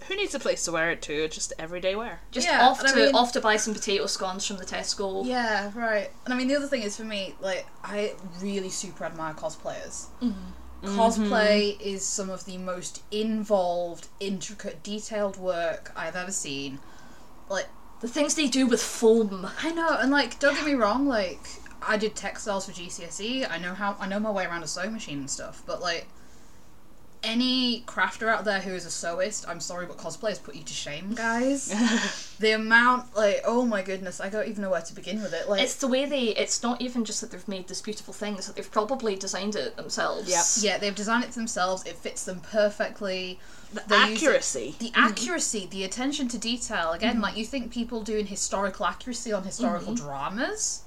who needs a place to wear it to? Just everyday wear. Just Yeah, off and I to mean- off to buy some potato scones from the Tesco. Yeah, right. And I mean, the other thing is for me, like, I really super admire cosplayers. Mm-hmm. Cosplay mm-hmm. is some of the most involved, intricate, detailed work I've ever seen. Like, The things they do with foam. I know, and like, don't get me wrong, like, I did textiles for GCSE. I know how I know my way around a sewing machine and stuff, but like, any crafter out there who is a sewist, I'm sorry, but cosplay has put you to shame, guys. [LAUGHS] the amount, like, oh my goodness, I don't even know where to begin with it. Like, It's the way they. It's not even just that they've made this beautiful thing. It's that they've probably designed it themselves. Yep. Yeah, they've designed it themselves. It fits them perfectly. The They use it- accuracy. The mm-hmm. accuracy, the attention to detail. Again, mm-hmm. like you think people doing historical accuracy on historical mm-hmm. dramas,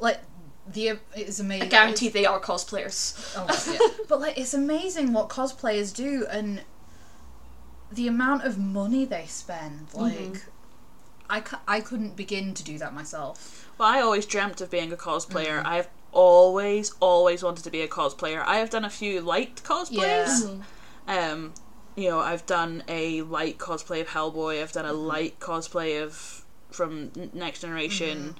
like the it is amazing. I guarantee they are cosplayers. Oh, yeah. [LAUGHS] but like it's amazing what cosplayers do and the amount of money they spend. Mm-hmm. Like, I ca- I couldn't begin to do that myself. Well, I always dreamt of being a cosplayer. Mm-hmm. I've always, always wanted to be a cosplayer. I have done a few light cosplays. Mm-hmm. Um, you know, I've done a light cosplay of Hellboy. I've done a light cosplay of from Next Generation.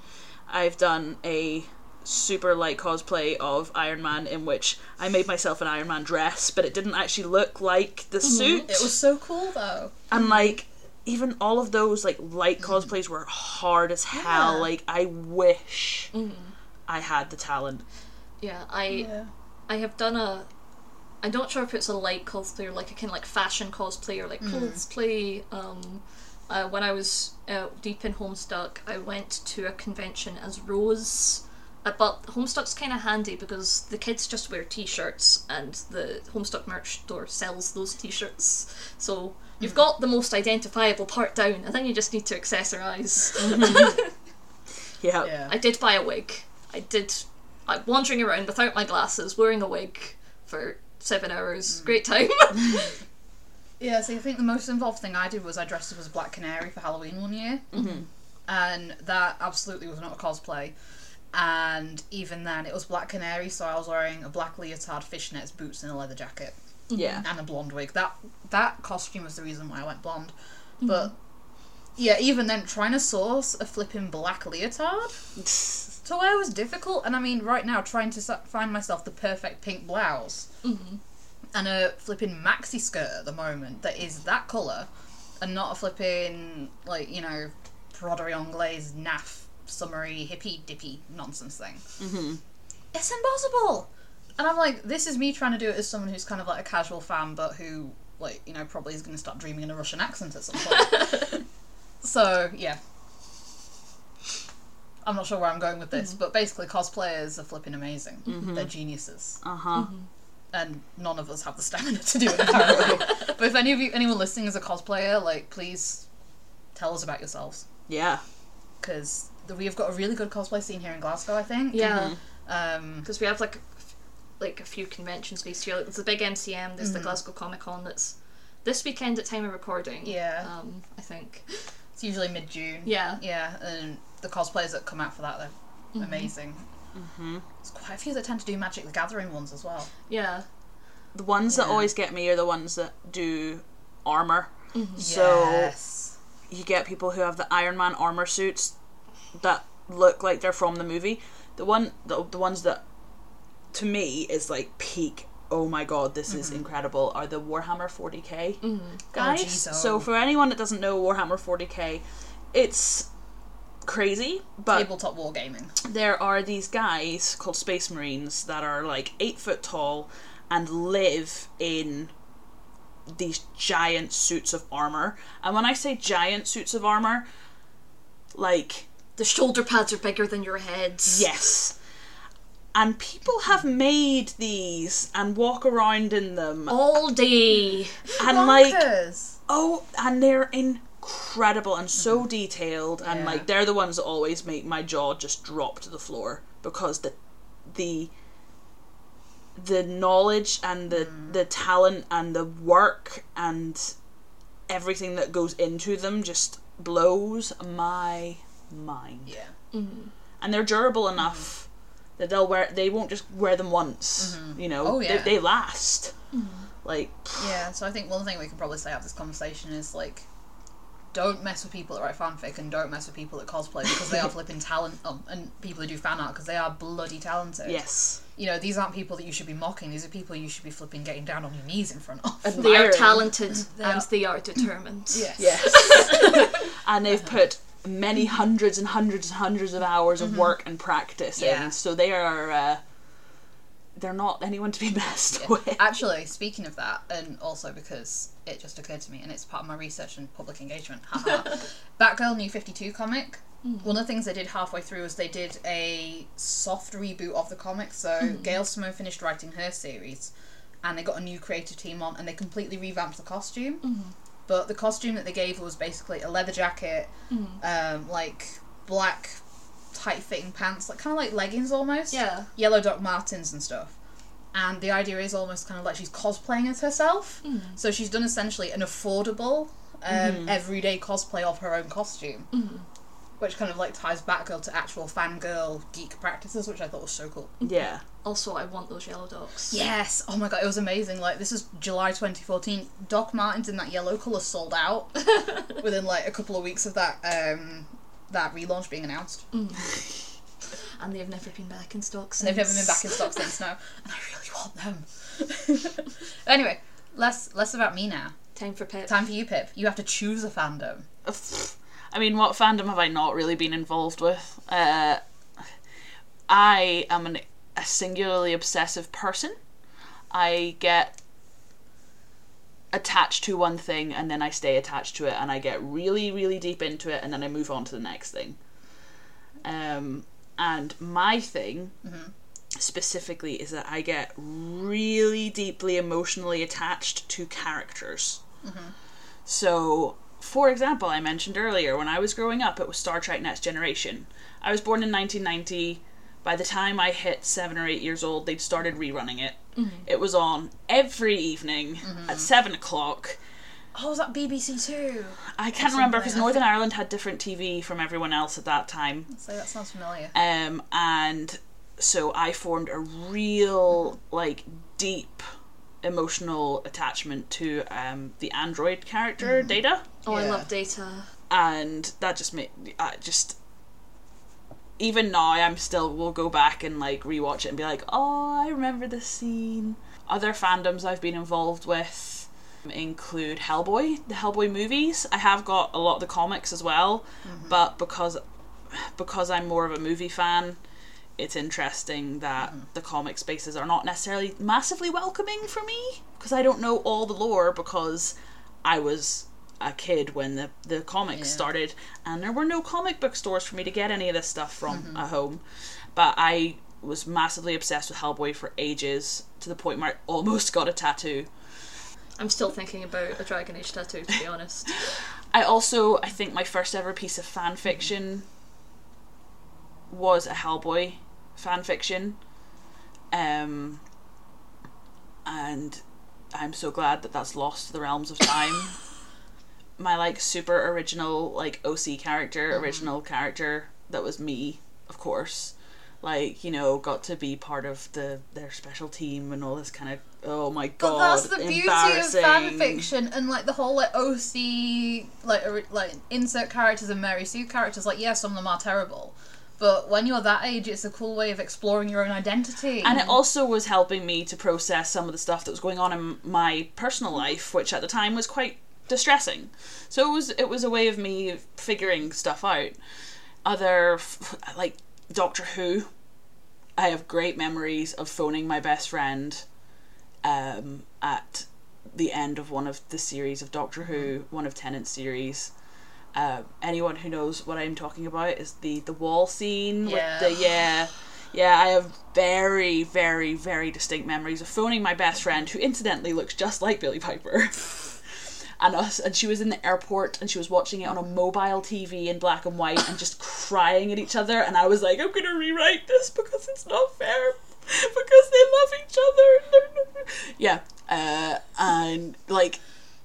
I've done a super light cosplay of Iron Man in which I made myself an Iron Man dress, but it didn't actually look like the mhm. suit. It was so cool though. and like even all of those like light mhm. cosplays were hard as hell. Yeah. Like I wish mm-hmm. I had the talent. Yeah, I Yeah. I have done a. I'm not sure if it's a light cosplay or like a kind of like fashion cosplay or like mm. clothes play. Um, uh, when I was uh, deep in Homestuck, I went to a convention as Rose. Uh, but Homestuck's kind of handy because the kids just wear t-shirts and the Homestuck merch store sells those t-shirts. So you've got the most identifiable part down, and then you just need to accessorize. [LAUGHS] Yeah. Yeah. I did buy a wig. I did. I'm wandering around without my glasses, wearing a wig for seven hours. Great time. [LAUGHS] Yeah, so I think the most involved thing I did was I dressed up as a Black Canary for Halloween one year. Mm-hmm. And that absolutely was not a cosplay. And even then, it was Black Canary, so I was wearing a black leotard, fishnets, boots, and a leather jacket. Mm-hmm. Yeah. And a blonde wig. That that costume was the reason why I went blonde. Mm-hmm. But yeah, even then, trying to source a flipping black leotard [LAUGHS] to wear was difficult. And I mean, right now, trying to find myself the perfect pink blouse mm-hmm. And a flipping maxi skirt at the moment that is that colour and not a flipping, like, you know, broderie anglaise, naff, summery, hippie dippy nonsense thing. Mm-hmm. It's impossible! And I'm like, this is me trying to do it as someone who's kind of like a casual fan, but who, like, you know, probably is going to start dreaming in a Russian accent at some point. [LAUGHS] so, yeah. I'm not sure where I'm going with this, but basically, cosplayers are flipping amazing. They're geniuses Uh huh. And none of us have the stamina to do it apparently. [LAUGHS] but if any of you, anyone listening is a cosplayer, like please tell us about yourselves Yeah. because we have got a really good cosplay scene here in Glasgow. I think. yeah, Um. because we have like, like a few conventions based here. Like, there's the big MCM. There's the Glasgow Comic Con. That's this weekend at time of recording. Yeah. Um, I think. It's usually mid June. Yeah. Yeah, and the cosplayers that come out for that, they're amazing. Mm-hmm. There's quite a few that tend to do Magic the Gathering ones as well. Yeah. The ones that always get me are the ones that do armor. Mm-hmm. So yes. you get people who have the Iron Man armor suits that look like they're from the movie. The one, the, the ones that to me is like peak. Oh my god, this is mm-hmm. incredible! Are the Warhammer 40k mm-hmm. guys? Oh, geez, oh. So for anyone that doesn't know Warhammer 40k, it's crazy, but Tabletop wargaming. there are these guys called Space Marines that are like eight foot tall and live in these giant suits of armor. And when I say giant suits of armor, like, The shoulder pads are bigger than your heads. yes. And people have made these and walk around in them. All day. and like, oh, and they're incredible and so mm-hmm. detailed. And Yeah. like, they're the ones that always make my jaw just drop to the floor because the, the, the knowledge and the mm. the talent and the work and everything that goes into them just blows my mind. Yeah. Mm-hmm. And they're durable enough mm-hmm. that they'll wear they won't just wear them once. You know, Oh, they, yeah. they last. Like, Yeah, so I think one thing we can probably say out of this conversation is like, don't mess with people that write fanfic and don't mess with people that cosplay because they are [LAUGHS] flipping talent, um, and people who do fan art because they are bloody talented. yes. You know, these aren't people that you should be mocking. These are people you should be flipping getting down on your knees in front of. And- [LAUGHS] They are talented They and are- they are determined. Yes. Yes. [LAUGHS] and they've put many hundreds and hundreds and hundreds of hours of work and practice Yeah. in. So they are. Uh, they're not anyone to be messed with. Actually, speaking of that, and also because it just occurred to me, and it's part of my research and public engagement. [LAUGHS] Batgirl New Fifty Two comic. Mm. One of the things they did halfway through was they did a soft reboot of the comic. So mm-hmm. Gail Simone finished writing her series, and they got a new creative team on, and they completely revamped the costume. Mm-hmm. But the costume that they gave was basically a leather jacket, mm-hmm. um, like black tight fitting pants, like kind of like leggings almost Yeah. yellow Doc Martens and stuff. And the idea is almost kind of like she's cosplaying as herself. So she's done essentially an affordable, um, everyday cosplay of her own costume. Which kind of like ties Batgirl to actual fangirl geek practices, which I thought was so cool. Yeah. Also, I want those yellow dogs. Yes! Oh my god, it was amazing. Like, this is July 2014. Doc Martens in that yellow colour sold out [LAUGHS] within like a couple of weeks of that um, that relaunch being announced. [LAUGHS] [LAUGHS] And they've never been back in stock since. And they've never been back in stock since now, [LAUGHS] and I really want them. [LAUGHS] anyway, less less about me now. Time for Pip. Time for you, Pip. You have to choose a fandom. [SIGHS] I mean, what fandom have I not really been involved with? Uh, I am an, a singularly obsessive person. I get attached to one thing and then I stay attached to it and I get really, really deep into it and then I move on to the next thing. Um, and my thing mm-hmm. specifically is that I get really deeply emotionally attached to characters. Mm-hmm. So, for example, I mentioned earlier when I was growing up, it was Star Trek Next Generation. I was born in 1990. By the time I hit seven or eight years old, they'd started rerunning it. Mm-hmm. It was on every evening at seven o'clock. Oh, was that BBC Two? I can't remember because Northern Ireland had different TV from everyone else at that time. So that sounds familiar. Um, and so I formed a real, like, deep emotional attachment to um, the android character, Data. Oh, I love Data. and that just made I just even now I'm still will go back and like rewatch it and be like, oh, I remember this scene. Other fandoms I've been involved with include Hellboy, the Hellboy movies. I have got a lot of the comics as well, mm-hmm. but because because I'm more of a movie fan, it's interesting that mm-hmm. the comic spaces are not necessarily massively welcoming for me because I don't know all the lore because I was a kid when the, the comics Yeah. started and there were no comic book stores for me to get any of this stuff from mm-hmm. at home. But I was massively obsessed with Hellboy for ages to the point where I almost got a tattoo. I'm still thinking about a Dragon Age tattoo, to be honest. [LAUGHS] I also I think my first ever piece of fan fiction was a Hellboy fan fiction. Um and I'm so glad that that's lost to the realms of time. [LAUGHS] my like super original like OC character, original character that was me, of course. Like, you know, got to be part of the their special team and all this kind of oh my god. But that's the beauty of fan fiction and like the whole like OC like like insert characters and Mary Sue characters. Like, yeah, some of them are terrible, but when you're that age, it's a cool way of exploring your own identity. And it also was helping me to process some of the stuff that was going on in my personal life, which at the time was quite distressing. So it was it was a way of me figuring stuff out. Other like Doctor Who, I have great memories of phoning my best friend um, at the end of one of the series of Doctor Who, one of Tennant's series. Uh, anyone who knows what I'm talking about is the the wall scene Yeah. with the yeah. Yeah, I have very, very, very distinct memories of phoning my best friend, who incidentally looks just like Billie Piper. [LAUGHS] and us, and she was in the airport, and she was watching it on a mobile TV in black and white, and just crying at each other. And I was like, I'm gonna rewrite this because it's not fair, because they love each other. [LAUGHS] yeah, uh, and like,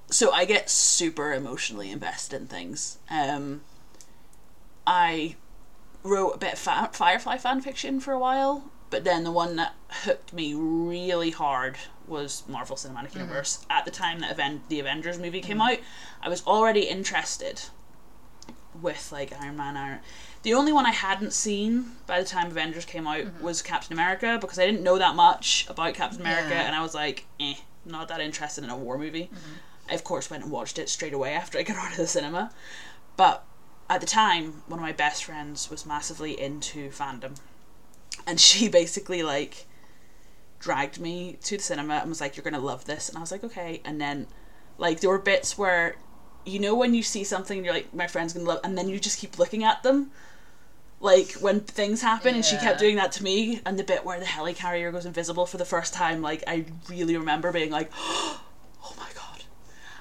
so I get super emotionally invested in things. Um, I wrote a bit of fa- Firefly fan fiction for a while, but then the one that hooked me really hard was Marvel Cinematic mm-hmm. Universe. At the time that Aven- the Avengers movie came mm-hmm. out, I was already interested with like Iron Man. Iron. The only one I hadn't seen by the time Avengers came out mm-hmm. was Captain America because I didn't know that much about Captain America, Yeah. and I was like, eh, not that interested in a war movie. I of course went and watched it straight away after I got [LAUGHS] out of the cinema, but at the time, one of my best friends was massively into fandom, and she [LAUGHS] basically like dragged me to the cinema and was like, "You're gonna love this," and I was like, "Okay." And then, like, there were bits where, you know, when you see something, and you're like, "My friend's gonna love," and then you just keep looking at them. Like when things happen, and she kept doing that to me, and the bit where the helicarrier goes invisible for the first time, like I really remember being like, [GASPS] "Oh my god!"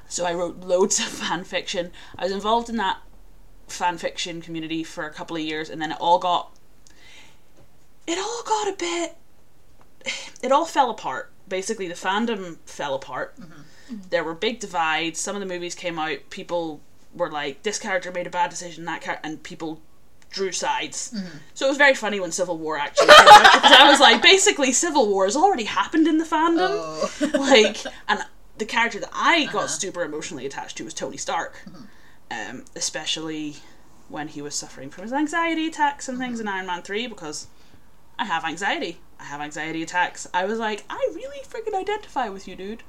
So I wrote loads of [LAUGHS] fan fiction. I was involved in that fan fiction community for a couple of years, and then it all got it all got a bit [SIGHS] it all fell apart. Basically, the fandom fell apart. Mm-hmm. Mm-hmm. There were big divides. Some of the movies came out. People were like, "This character made a bad decision." That character, and people drew sides. Mm-hmm. So it was very funny when Civil War actually came out because I was like, basically, Civil War has already happened in the fandom. Oh. [LAUGHS] Like, and the character that I got uh-huh. super emotionally attached to was Tony Stark, um, especially when he was suffering from his anxiety attacks and things in Iron Man three because I have anxiety. I have anxiety attacks. I was like, I really freaking identify with you, dude.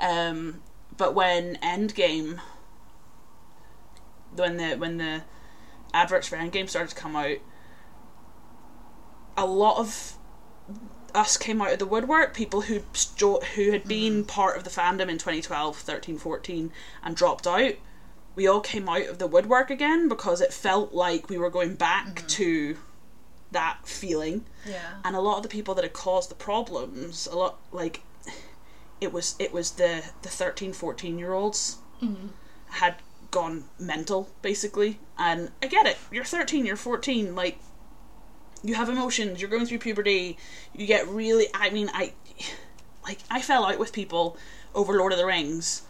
Mm. Um, but when Endgame, when the when the adverts for Endgame started to come out, a lot of us came out of the woodwork. People who who had been mm-hmm. part of the fandom in 2012, 13, 14 and dropped out. We all came out of the woodwork again because it felt like we were going back mm-hmm. to that feeling. Yeah. and a lot of the people that had caused the problems a lot like it was it was the the 13 14 year olds mm-hmm. had gone mental basically. And i get it. You're 13 you're 14 like you have emotions you're going through puberty you get really i mean i like i fell out with people over lord of the rings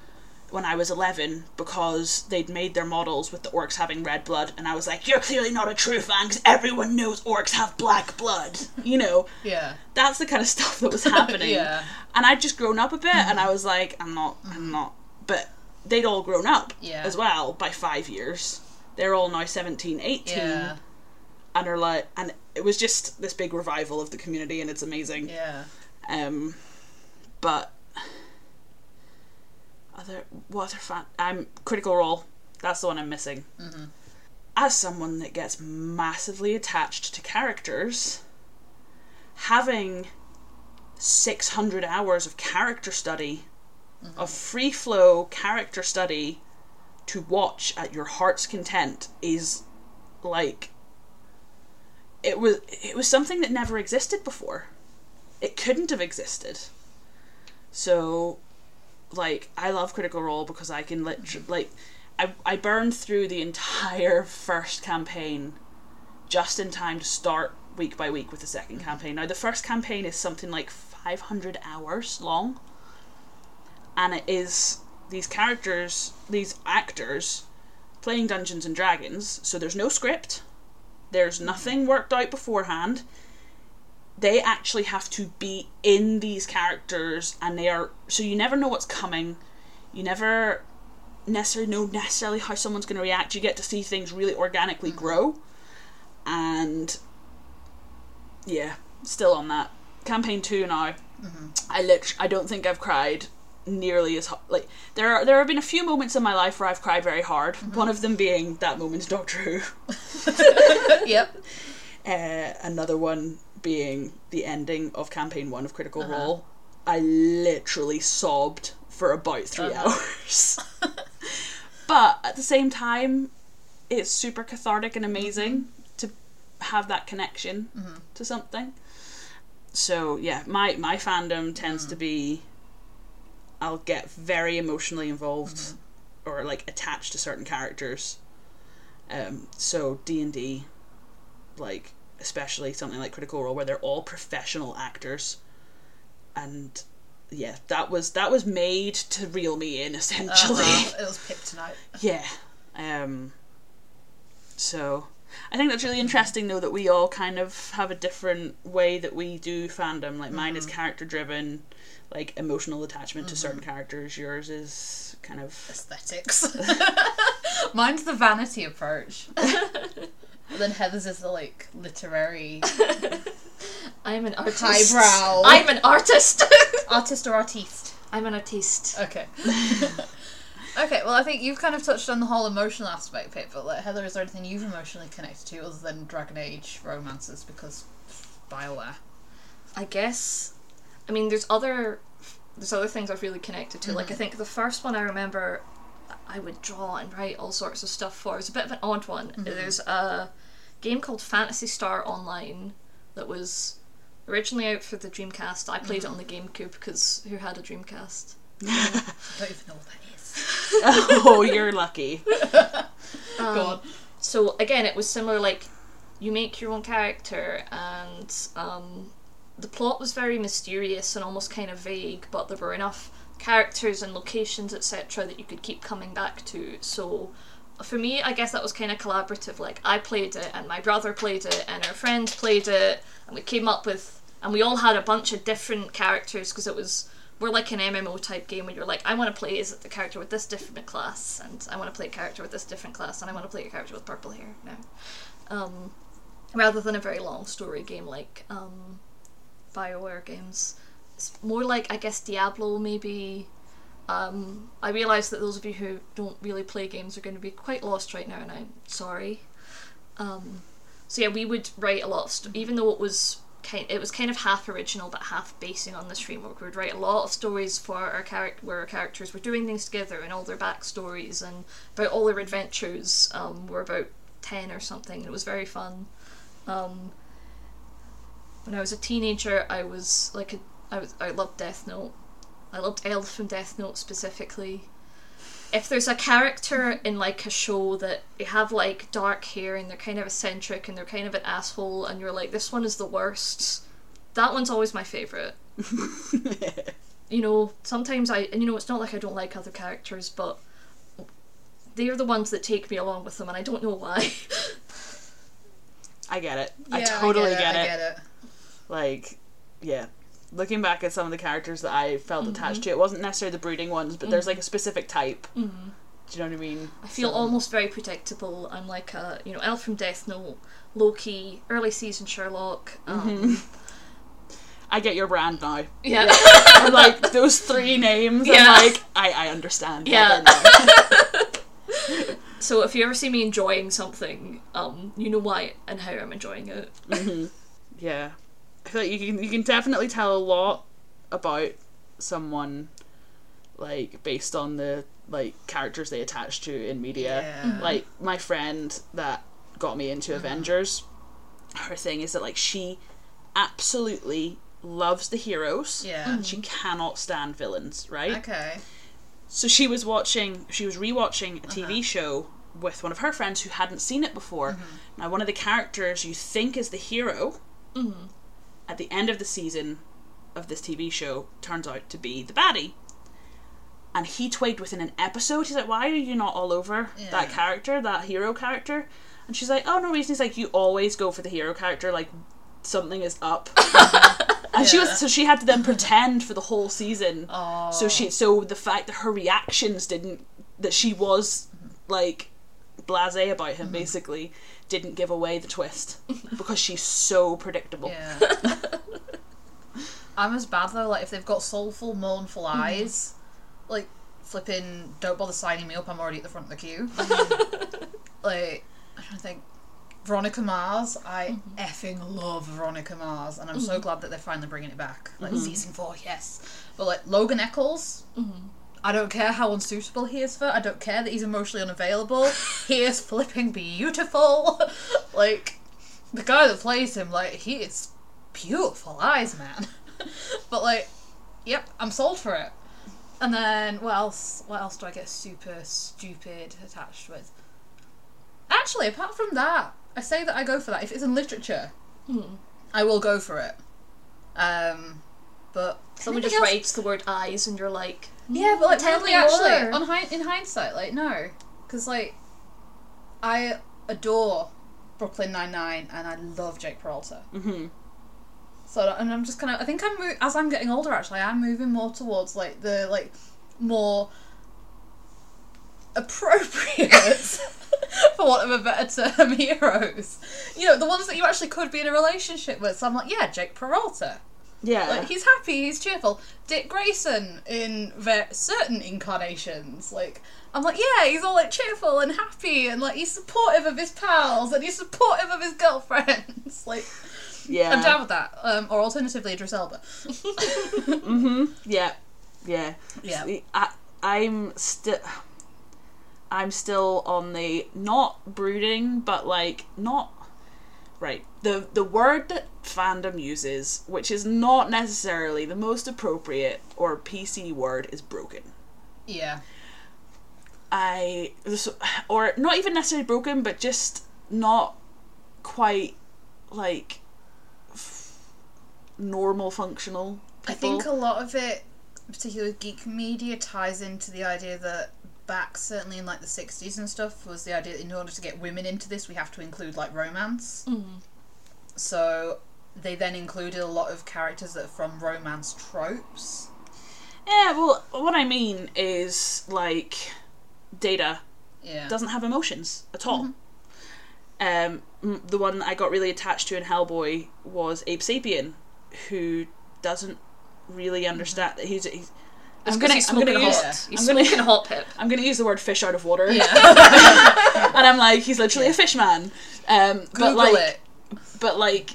when I was 11 because they'd made their models with the orcs having red blood, and I was like, You're clearly not a true fan because everyone knows orcs have black blood. [LAUGHS] You know, Yeah. that's the kind of stuff that was [LAUGHS] happening. Yeah. And I'd just grown up a bit, and I was like, I'm not, I'm not. But they'd all grown up Yeah. as well by five years. They're all now 17, 18, Yeah. and are like, and it was just this big revival of the community, and it's amazing. Yeah. Um, but other what other fan? I'm Critical Role. That's the one I'm missing. Mm-hmm. As someone that gets massively attached to characters, having six hundred hours of character study, mm-hmm. of free flow character study, to watch at your heart's content is like it was it was something that never existed before it couldn't have existed. So, like, I love Critical Role because I can literally, like, I, I burned through the entire first campaign just in time to start week by week with the second mm-hmm. campaign. Now, the first campaign is something like 500 hours long, and it is these characters, these actors, playing Dungeons and Dragons, so there's no script, there's mm-hmm. nothing worked out beforehand they actually have to be in these characters and they are so you never know what's coming. You never necessarily know necessarily how someone's going to react. You get to see things really organically grow and yeah still on that. Campaign 2 now. I lit i don't think i've cried nearly as hard like there are there have been a few moments in my life where i've cried very hard. One of them being that moment doctor who. [LAUGHS] Yep. [LAUGHS] uh, another one being the ending of campaign one of Critical uh-huh. Role. I literally sobbed for about 3 uh-huh. hours. [LAUGHS] but at the same time, it's super cathartic and amazing mm-hmm. to have that connection mm-hmm. to something. So yeah, my my fandom tends to mm-hmm. be I'll get very emotionally involved or like attached to certain characters. Um, so D and D, like especially something like Critical Role, where they're all professional actors, and yeah, that was that was made to reel me in [LAUGHS] essentially. Uh-huh. It was tonight. Yeah. Um. So, I think that's really interesting though that we all kind of have a different way that we do fandom. Like mine is character driven, like emotional attachment to certain characters. Yours is kind of Aesthetics. [LAUGHS] Mine's the vanity approach. [LAUGHS] then Heather's is the like literary [LAUGHS] I'm an artist. highbrow I'm an artist. [LAUGHS] artist or artiste. I'm an artiste. Okay. [LAUGHS] okay, well, I think you've kind of touched on the whole emotional aspect, Pip, but like, Heather, is there anything you've emotionally connected to other than Dragon Age romances? Because Bioware. I guess. I mean, there's other there's other things I've really connected to. Like I mm-hmm. think the first one I remember, I would draw and write all sorts of stuff for. It's a bit of an odd one. Mm-hmm. There's a game called Phantasy Star Online that was originally out for the Dreamcast. I played it on the GameCube because who had a Dreamcast? I don't even know what that is. [LAUGHS] oh, you're lucky. [LAUGHS] Um, Go on. So again, it was similar. Like you make your own character, and um, the plot was very mysterious and almost kind of vague, but there were enough characters and locations, etc., that you could keep coming back to. So. For me, I guess that was kind of collaborative. Like I played it, and my brother played it, and our friends played it, and we came up with, and we all had a bunch of different characters because it was we're like an MMO type game where you're like, I want to play as the character with this different class, and I want to play a character with this different class, and I want to play a character with purple hair now. Um, rather than a very long story game like um, Bioware games. It's more like, I guess, Diablo maybe. Um, I realise that those of you who don't really play games are going to be quite lost right now, and I'm sorry. Um, so yeah, we would write a lot of st- even though it was kind it was kind of half original but half basing on this framework. We would write a lot of stories for our character where our characters were doing things together and all their backstories and about all their adventures. Um, were about ten or something. and It was very fun. Um, when I was a teenager, I was like a, I was I loved Death Note. I loved L from Death Note specifically. If there's a character in like a show that they have like dark hair and they're kind of eccentric and they're kind of an asshole and you're like this one is the worst, that one's always my favorite. [LAUGHS] You know, sometimes I and you know it's not like I don't like other characters, but they're the ones that take me along with them and I don't know why. I get it. I Yeah, totally get, get, I get it. Like, yeah. Looking back at some of the characters that I felt Mm-hmm. attached to, it wasn't necessarily the brooding ones, but there's like a specific type. Mm-hmm. Do you know what I mean? I feel So- almost very predictable. I'm like a you know L from Death Note, Loki, early season Sherlock. Um, I get your brand now. Yeah, [LAUGHS] And, like those three names, Yeah. I'm like, I, I understand. Yeah. [LAUGHS] So if you ever see me enjoying something, um, you know why and how I'm enjoying it. yeah. I feel like you can you can definitely tell a lot about someone like based on the like characters they attach to in media. Yeah. Mm-hmm. Like my friend that got me into mm-hmm. Avengers, her thing is that like she absolutely loves the heroes. Yeah. And she cannot stand villains, right? Okay. So she was watching, she was rewatching a TV uh-huh. show with one of her friends who hadn't seen it before. Now, one of the characters you think is the hero at the end of the season of this TV show turns out to be the baddie. And he twigged within an episode. He's like, "Why are you not all over that character, that hero character?" And she's like, "Oh, no reason." He's like, "You always go for the hero character. Like something is up." [LAUGHS] and she was so she had to then pretend for the whole season. Oh. So she so the fact that her reactions didn't that she was like blasé about him basically didn't give away the twist [LAUGHS] because she's so predictable. Yeah. I'm as bad though. Like if they've got soulful, mournful mm-hmm. eyes, like flipping, don't bother signing me up. I'm already at the front of the queue. Mm-hmm. [LAUGHS] like I don't think Veronica Mars. I mm-hmm. effing love Veronica Mars, and I'm so glad that they're finally bringing it back. Like season four, yes. But like Logan Echolls. I don't care how unsuitable he is for. I don't care that he's emotionally unavailable. [LAUGHS] he is flipping beautiful. [LAUGHS] like the guy that plays him, like he is beautiful eyes, man. [LAUGHS] but like, yep, I'm sold for it. And then what else? What else do I get super stupid attached with? Actually, apart from that, I say that I go for that. If it's in literature, I will go for it. Um, but Someone just else- writes the word eyes, and you're like, yeah, but like actually, on hi- in hindsight, like no, because like I adore Brooklyn Nine Nine, and I love Jake Peralta. Mm-hmm. So and I'm just kind of I think I'm mo- as I'm getting older actually I'm moving more towards like the like more appropriate [LAUGHS] for want of a better term [LAUGHS] heroes. You know the ones that you actually could be in a relationship with. So I'm like yeah Jake Peralta. Yeah. Like he's happy, he's cheerful. Dick Grayson in ver- certain incarnations, like I'm like, yeah, he's all like cheerful and happy, and like he's supportive of his pals and he's supportive of his girlfriends. [LAUGHS] like, yeah. I'm down with that. Um, or alternatively, Idris Elba. [LAUGHS] Yeah. Yeah. Yeah. See, I, I'm still. I'm still on the not brooding, but like not right. The the word that fandom uses, which is not necessarily the most appropriate or PC word, is broken. Yeah, I or not even necessarily broken, but just not quite like f- normal functional. People. I think a lot of it, particularly geek media, ties into the idea that back certainly in like the 60s and stuff was the idea that in order to get women into this we have to include like romance. Mm-hmm. So they then included a lot of characters that are from romance tropes. Yeah, well, what I mean is like Data yeah. doesn't have emotions at all. Mm-hmm. Um, the one I got really attached to in Hellboy was Abe Sapien, who doesn't really mm-hmm. understand. He's, he's It's I'm 'cause gonna, he's I'm gonna smoking use, hot. He's I'm gonna, smoking hot pip. I'm gonna use the word fish out of water, yeah [LAUGHS] and I'm like, he's literally a fish man. Um, but Google like, it but like,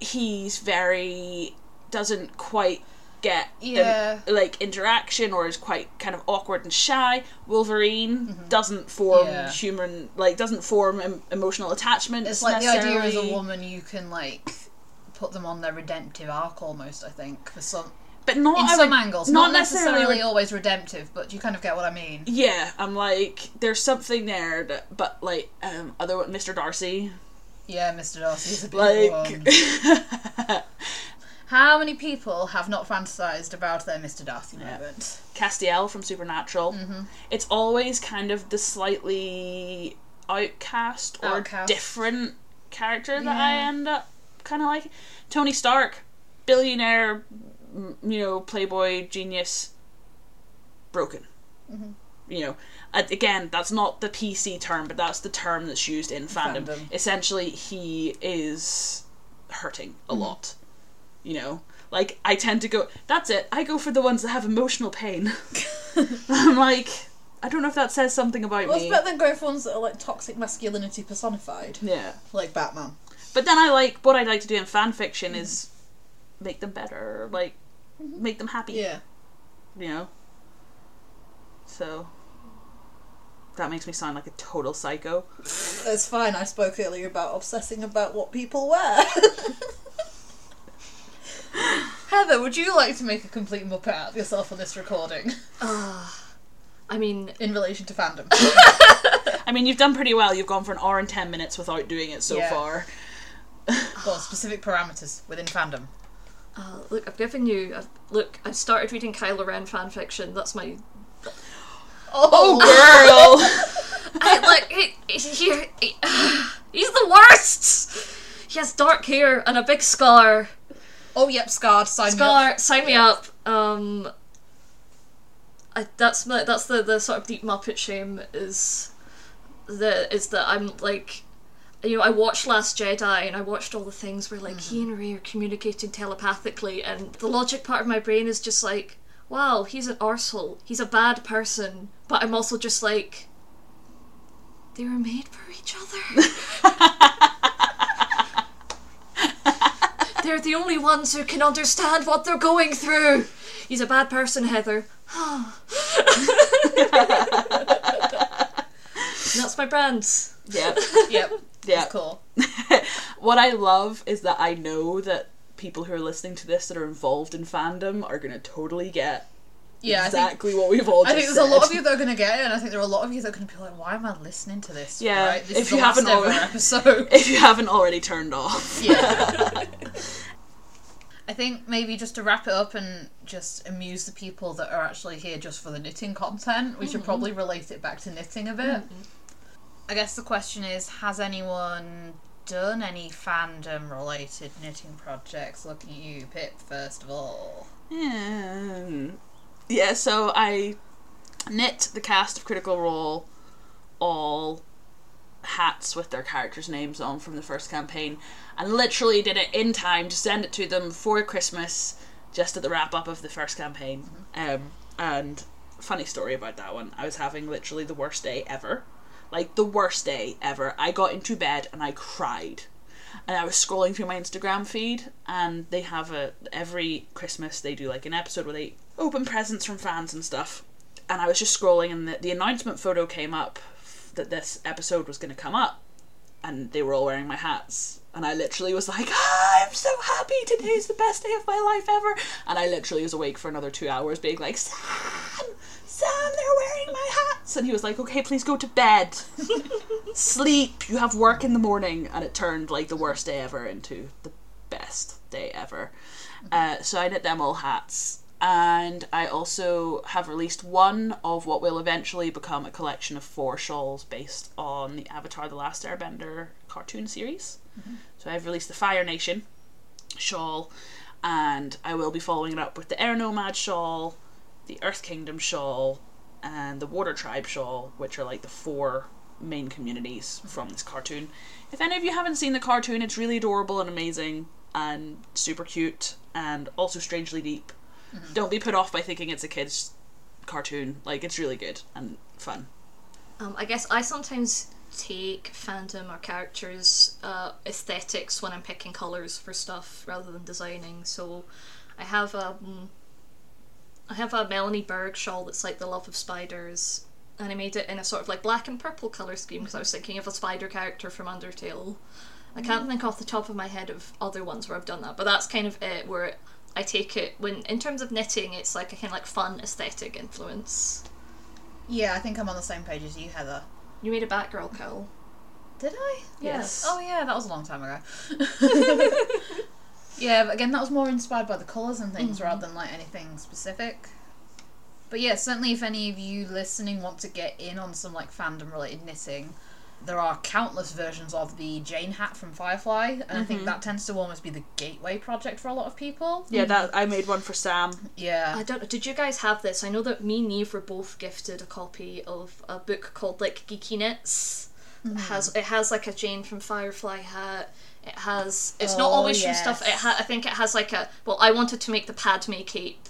he's very doesn't quite get the, Yeah. like interaction or is quite kind of awkward and shy. Wolverine doesn't form Mm-hmm. Yeah. human like doesn't form em- emotional attachment. it's like the idea as a woman you can like put them on their redemptive arc almost i think for some but not in I some would- angles not not, necessarily. necessarily always redemptive but you kind of get what i mean yeah, I'm like there's something there, that, but like um, other Mr. Darcy, yeah mr darcy is a big like one [LAUGHS] how many people have not fantasized about their mr darcy moment Castiel from Supernatural. Mm-hmm. It's always kind of the slightly outcast or Outcast. different character that I end up kind of like. Tony Stark, billionaire, you know, playboy, genius, broken. Mm-hmm. You know, again, that's not the PC term, but that's the term that's used in fandom. Fandom. Essentially, he is hurting a Mm-hmm. lot. You know, like I tend to go. That's it. I go for the ones that have emotional pain. [LAUGHS] I'm like, I don't know if that says something about well, it's me. better than going for ones that are like toxic masculinity personified Yeah, like batman but then I like what I like to do in fan fiction Mm-hmm. is make them better, like make them happy. yeah You know. So that makes me sound like a total psycho. It's fine. I spoke earlier about obsessing about what people wear. [LAUGHS] Heather, would you like to make a complete muppet out of yourself on this recording Ah, I mean, in relation to fandom? [LAUGHS] I mean, you've done pretty well. You've gone for an hour and ten minutes without doing it so Yeah. far. Got specific parameters within fandom. Uh, look, I've given you. I've, look, I've started reading Kylo Ren fan fiction. That's my. Oh, Girl, [LAUGHS] I like he, he, he, [SIGHS] he's the worst. He has dark hair and a big scar. oh, yep, scarred. Sign me Scar, up. sign me up. Um, I, that's my that's the the sort of deep Muppet shame is the is that I'm like. You know, I watched Last Jedi and I watched all the things where like he and mm. Rey are communicating telepathically, and the logic part of my brain is just like, wow, he's an arsehole. He's a bad person. But I'm also just like, they were made for each other. [LAUGHS] They're the only ones who can understand what they're going through. He's a bad person, Heather. [LAUGHS] [LAUGHS] That's my brand. yeah, Yep, yeah. cool. [LAUGHS] what I love is that I know that people who are listening to this that are involved in fandom are gonna totally get Yeah, I think. exactly what we've all I think there's a lot of you that are going to get it, and I think there are a lot of you that are going to be like, "Why am I listening to this?" Yeah, right? This if is you haven't already- episode. [LAUGHS] if you haven't already turned off. Yeah. [LAUGHS] I think maybe just to wrap it up and just amuse the people that are actually here just for the knitting content, we should mm-hmm. probably relate it back to knitting a bit. Mm-hmm. I guess the question is has anyone done any fandom related knitting projects? Looking at you, Pip, first of all. Yeah. Yeah, so I knit the cast of Critical Role all hats with their characters' names on from the first campaign and literally did it in time to send it to them for Christmas just at the wrap up of the first campaign. Um, and funny story about that one. I was having literally the worst day ever. Like the worst day ever. I got into bed and I cried. And I was scrolling through my Instagram feed and they have a every Christmas they do like an episode where they open presents from fans and stuff. And I was just scrolling and the, the announcement photo came up that this episode was going to come up and they were all wearing my hats and I literally was like, ah, I'm so happy. Today's the best day of my life ever. And I literally was awake for another two hours being like, Sam, Sam, they're wearing. And he was like, okay, please go to bed. Sleep. You have work in the morning. And it turned like the worst day ever into the best day ever. Uh, so I knit them all hats. And I also have released one of what will eventually become a collection of four shawls based on the Avatar The Last Airbender cartoon series. So I've released the Fire Nation shawl, and I will be following it up with the Air Nomad shawl, the Earth Kingdom shawl, and the Water Tribe shawl, which are like the four main communities from this cartoon. If any of you haven't seen the cartoon, it's really adorable and amazing and super cute and also strangely deep. Don't be put off by thinking it's a kid's cartoon. Like it's really good and fun. Um, I guess I sometimes take fandom or characters' uh, aesthetics when I'm picking colours for stuff rather than designing. So I have a I have a Melanie Berg shawl that's like the love of spiders, and I made it in a sort of like black and purple colour scheme because I was thinking of a spider character from Undertale. I can't mm. think off the top of my head of other ones where I've done that, but that's kind of it. Where I take it when in terms of knitting, it's like a kind of like fun aesthetic influence. Yeah, I think I'm on the same page as you, Heather. You made a Batgirl cowl. Did I? Yes. Oh yeah, that was a long time ago. [LAUGHS] [LAUGHS] yeah, but again, that was more inspired by the colours and things rather than like anything specific. But yeah, certainly if any of you listening want to get in on some like fandom related knitting, there are countless versions of the Jayne hat from Firefly, and I think mm-hmm. that tends to almost be the gateway project for a lot of people. Yeah, that I made one for Sam. Yeah. I don't. Did you guys have this? I know that me and Neve were both gifted a copy of a book called like Geeky Knits. It has mm. it has like a Jayne from Firefly hat. It has. It's not Oh, always from stuff. It yes. ha- I think it has like a. Well, I wanted to make the Padme cape,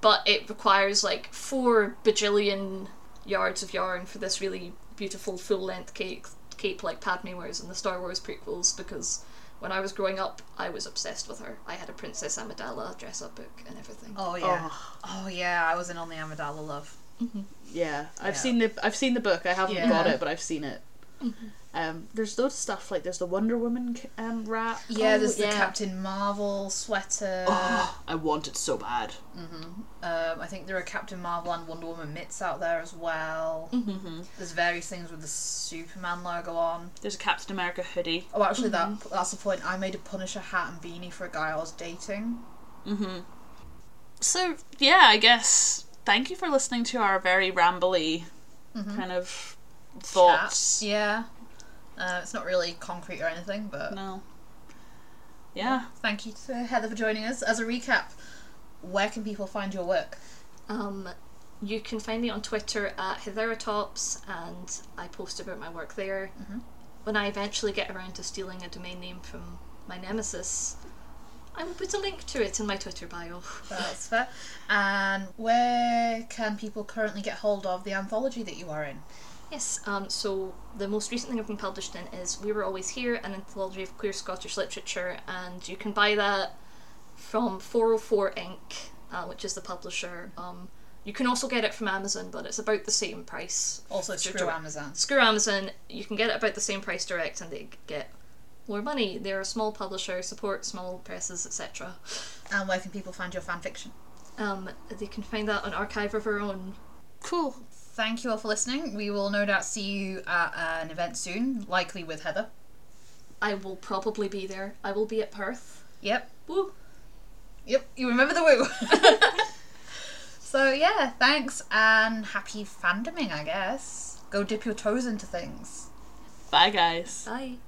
but it requires like four bajillion yards of yarn for this really beautiful full length cape cape like Padme wears in the Star Wars prequels because. When I was growing up, I was obsessed with her. I had a Princess Amidala dress up book and everything. Oh yeah. Oh, oh yeah, I was in on the Amidala love. Mm-hmm. Yeah, I've Yeah. seen the I've seen the book. I haven't Yeah. got it, but I've seen it. Um, there's loads of stuff like there's the Wonder Woman ca- um, wrap. Yeah, Oh, there's the yeah. Captain Marvel sweater. Oh, I want it so bad. Um, I think there are Captain Marvel and Wonder Woman mitts out there as well. Mm-hmm. There's various things with the Superman logo on. There's a Captain America hoodie. Oh, actually, that that's the point. I made a Punisher hat and beanie for a guy I was dating. Mm-hmm. So yeah, I guess thank you for listening to our very rambly kind of thoughts. Chat. Yeah. Uh, it's not really concrete or anything, but No. Yeah. thank you to Heather for joining us. As a recap, where can people find your work? Um, you can find me on Twitter at Hitheratops, and I post about my work there. When I eventually get around to stealing a domain name from my nemesis, I will put a link to it in my Twitter bio. That's fair. And where can people currently get hold of the anthology that you are in? Yes, um, so the most recent thing I've been published in is We Were Always Here, an anthology of queer Scottish literature, and you can buy that from 404 Ink, uh, which is the publisher. Um, you can also get it from Amazon, but it's about the same price. Also, Through screw direct- Amazon. Screw Amazon, you can get it about the same price direct and they get more money. They're a small publisher, support small presses, etc. And where can people find your fan fiction? Um, they can find that on Archive of Our Own. Cool. Thank you all for listening. We will no doubt see you at uh, an event soon, likely with Heather. I will probably be there. I will be at Perth. Yep. Woo! Yep, you remember the woo. [LAUGHS] so yeah, thanks and happy fandoming, I guess. Go dip your toes into things. Bye guys. Bye.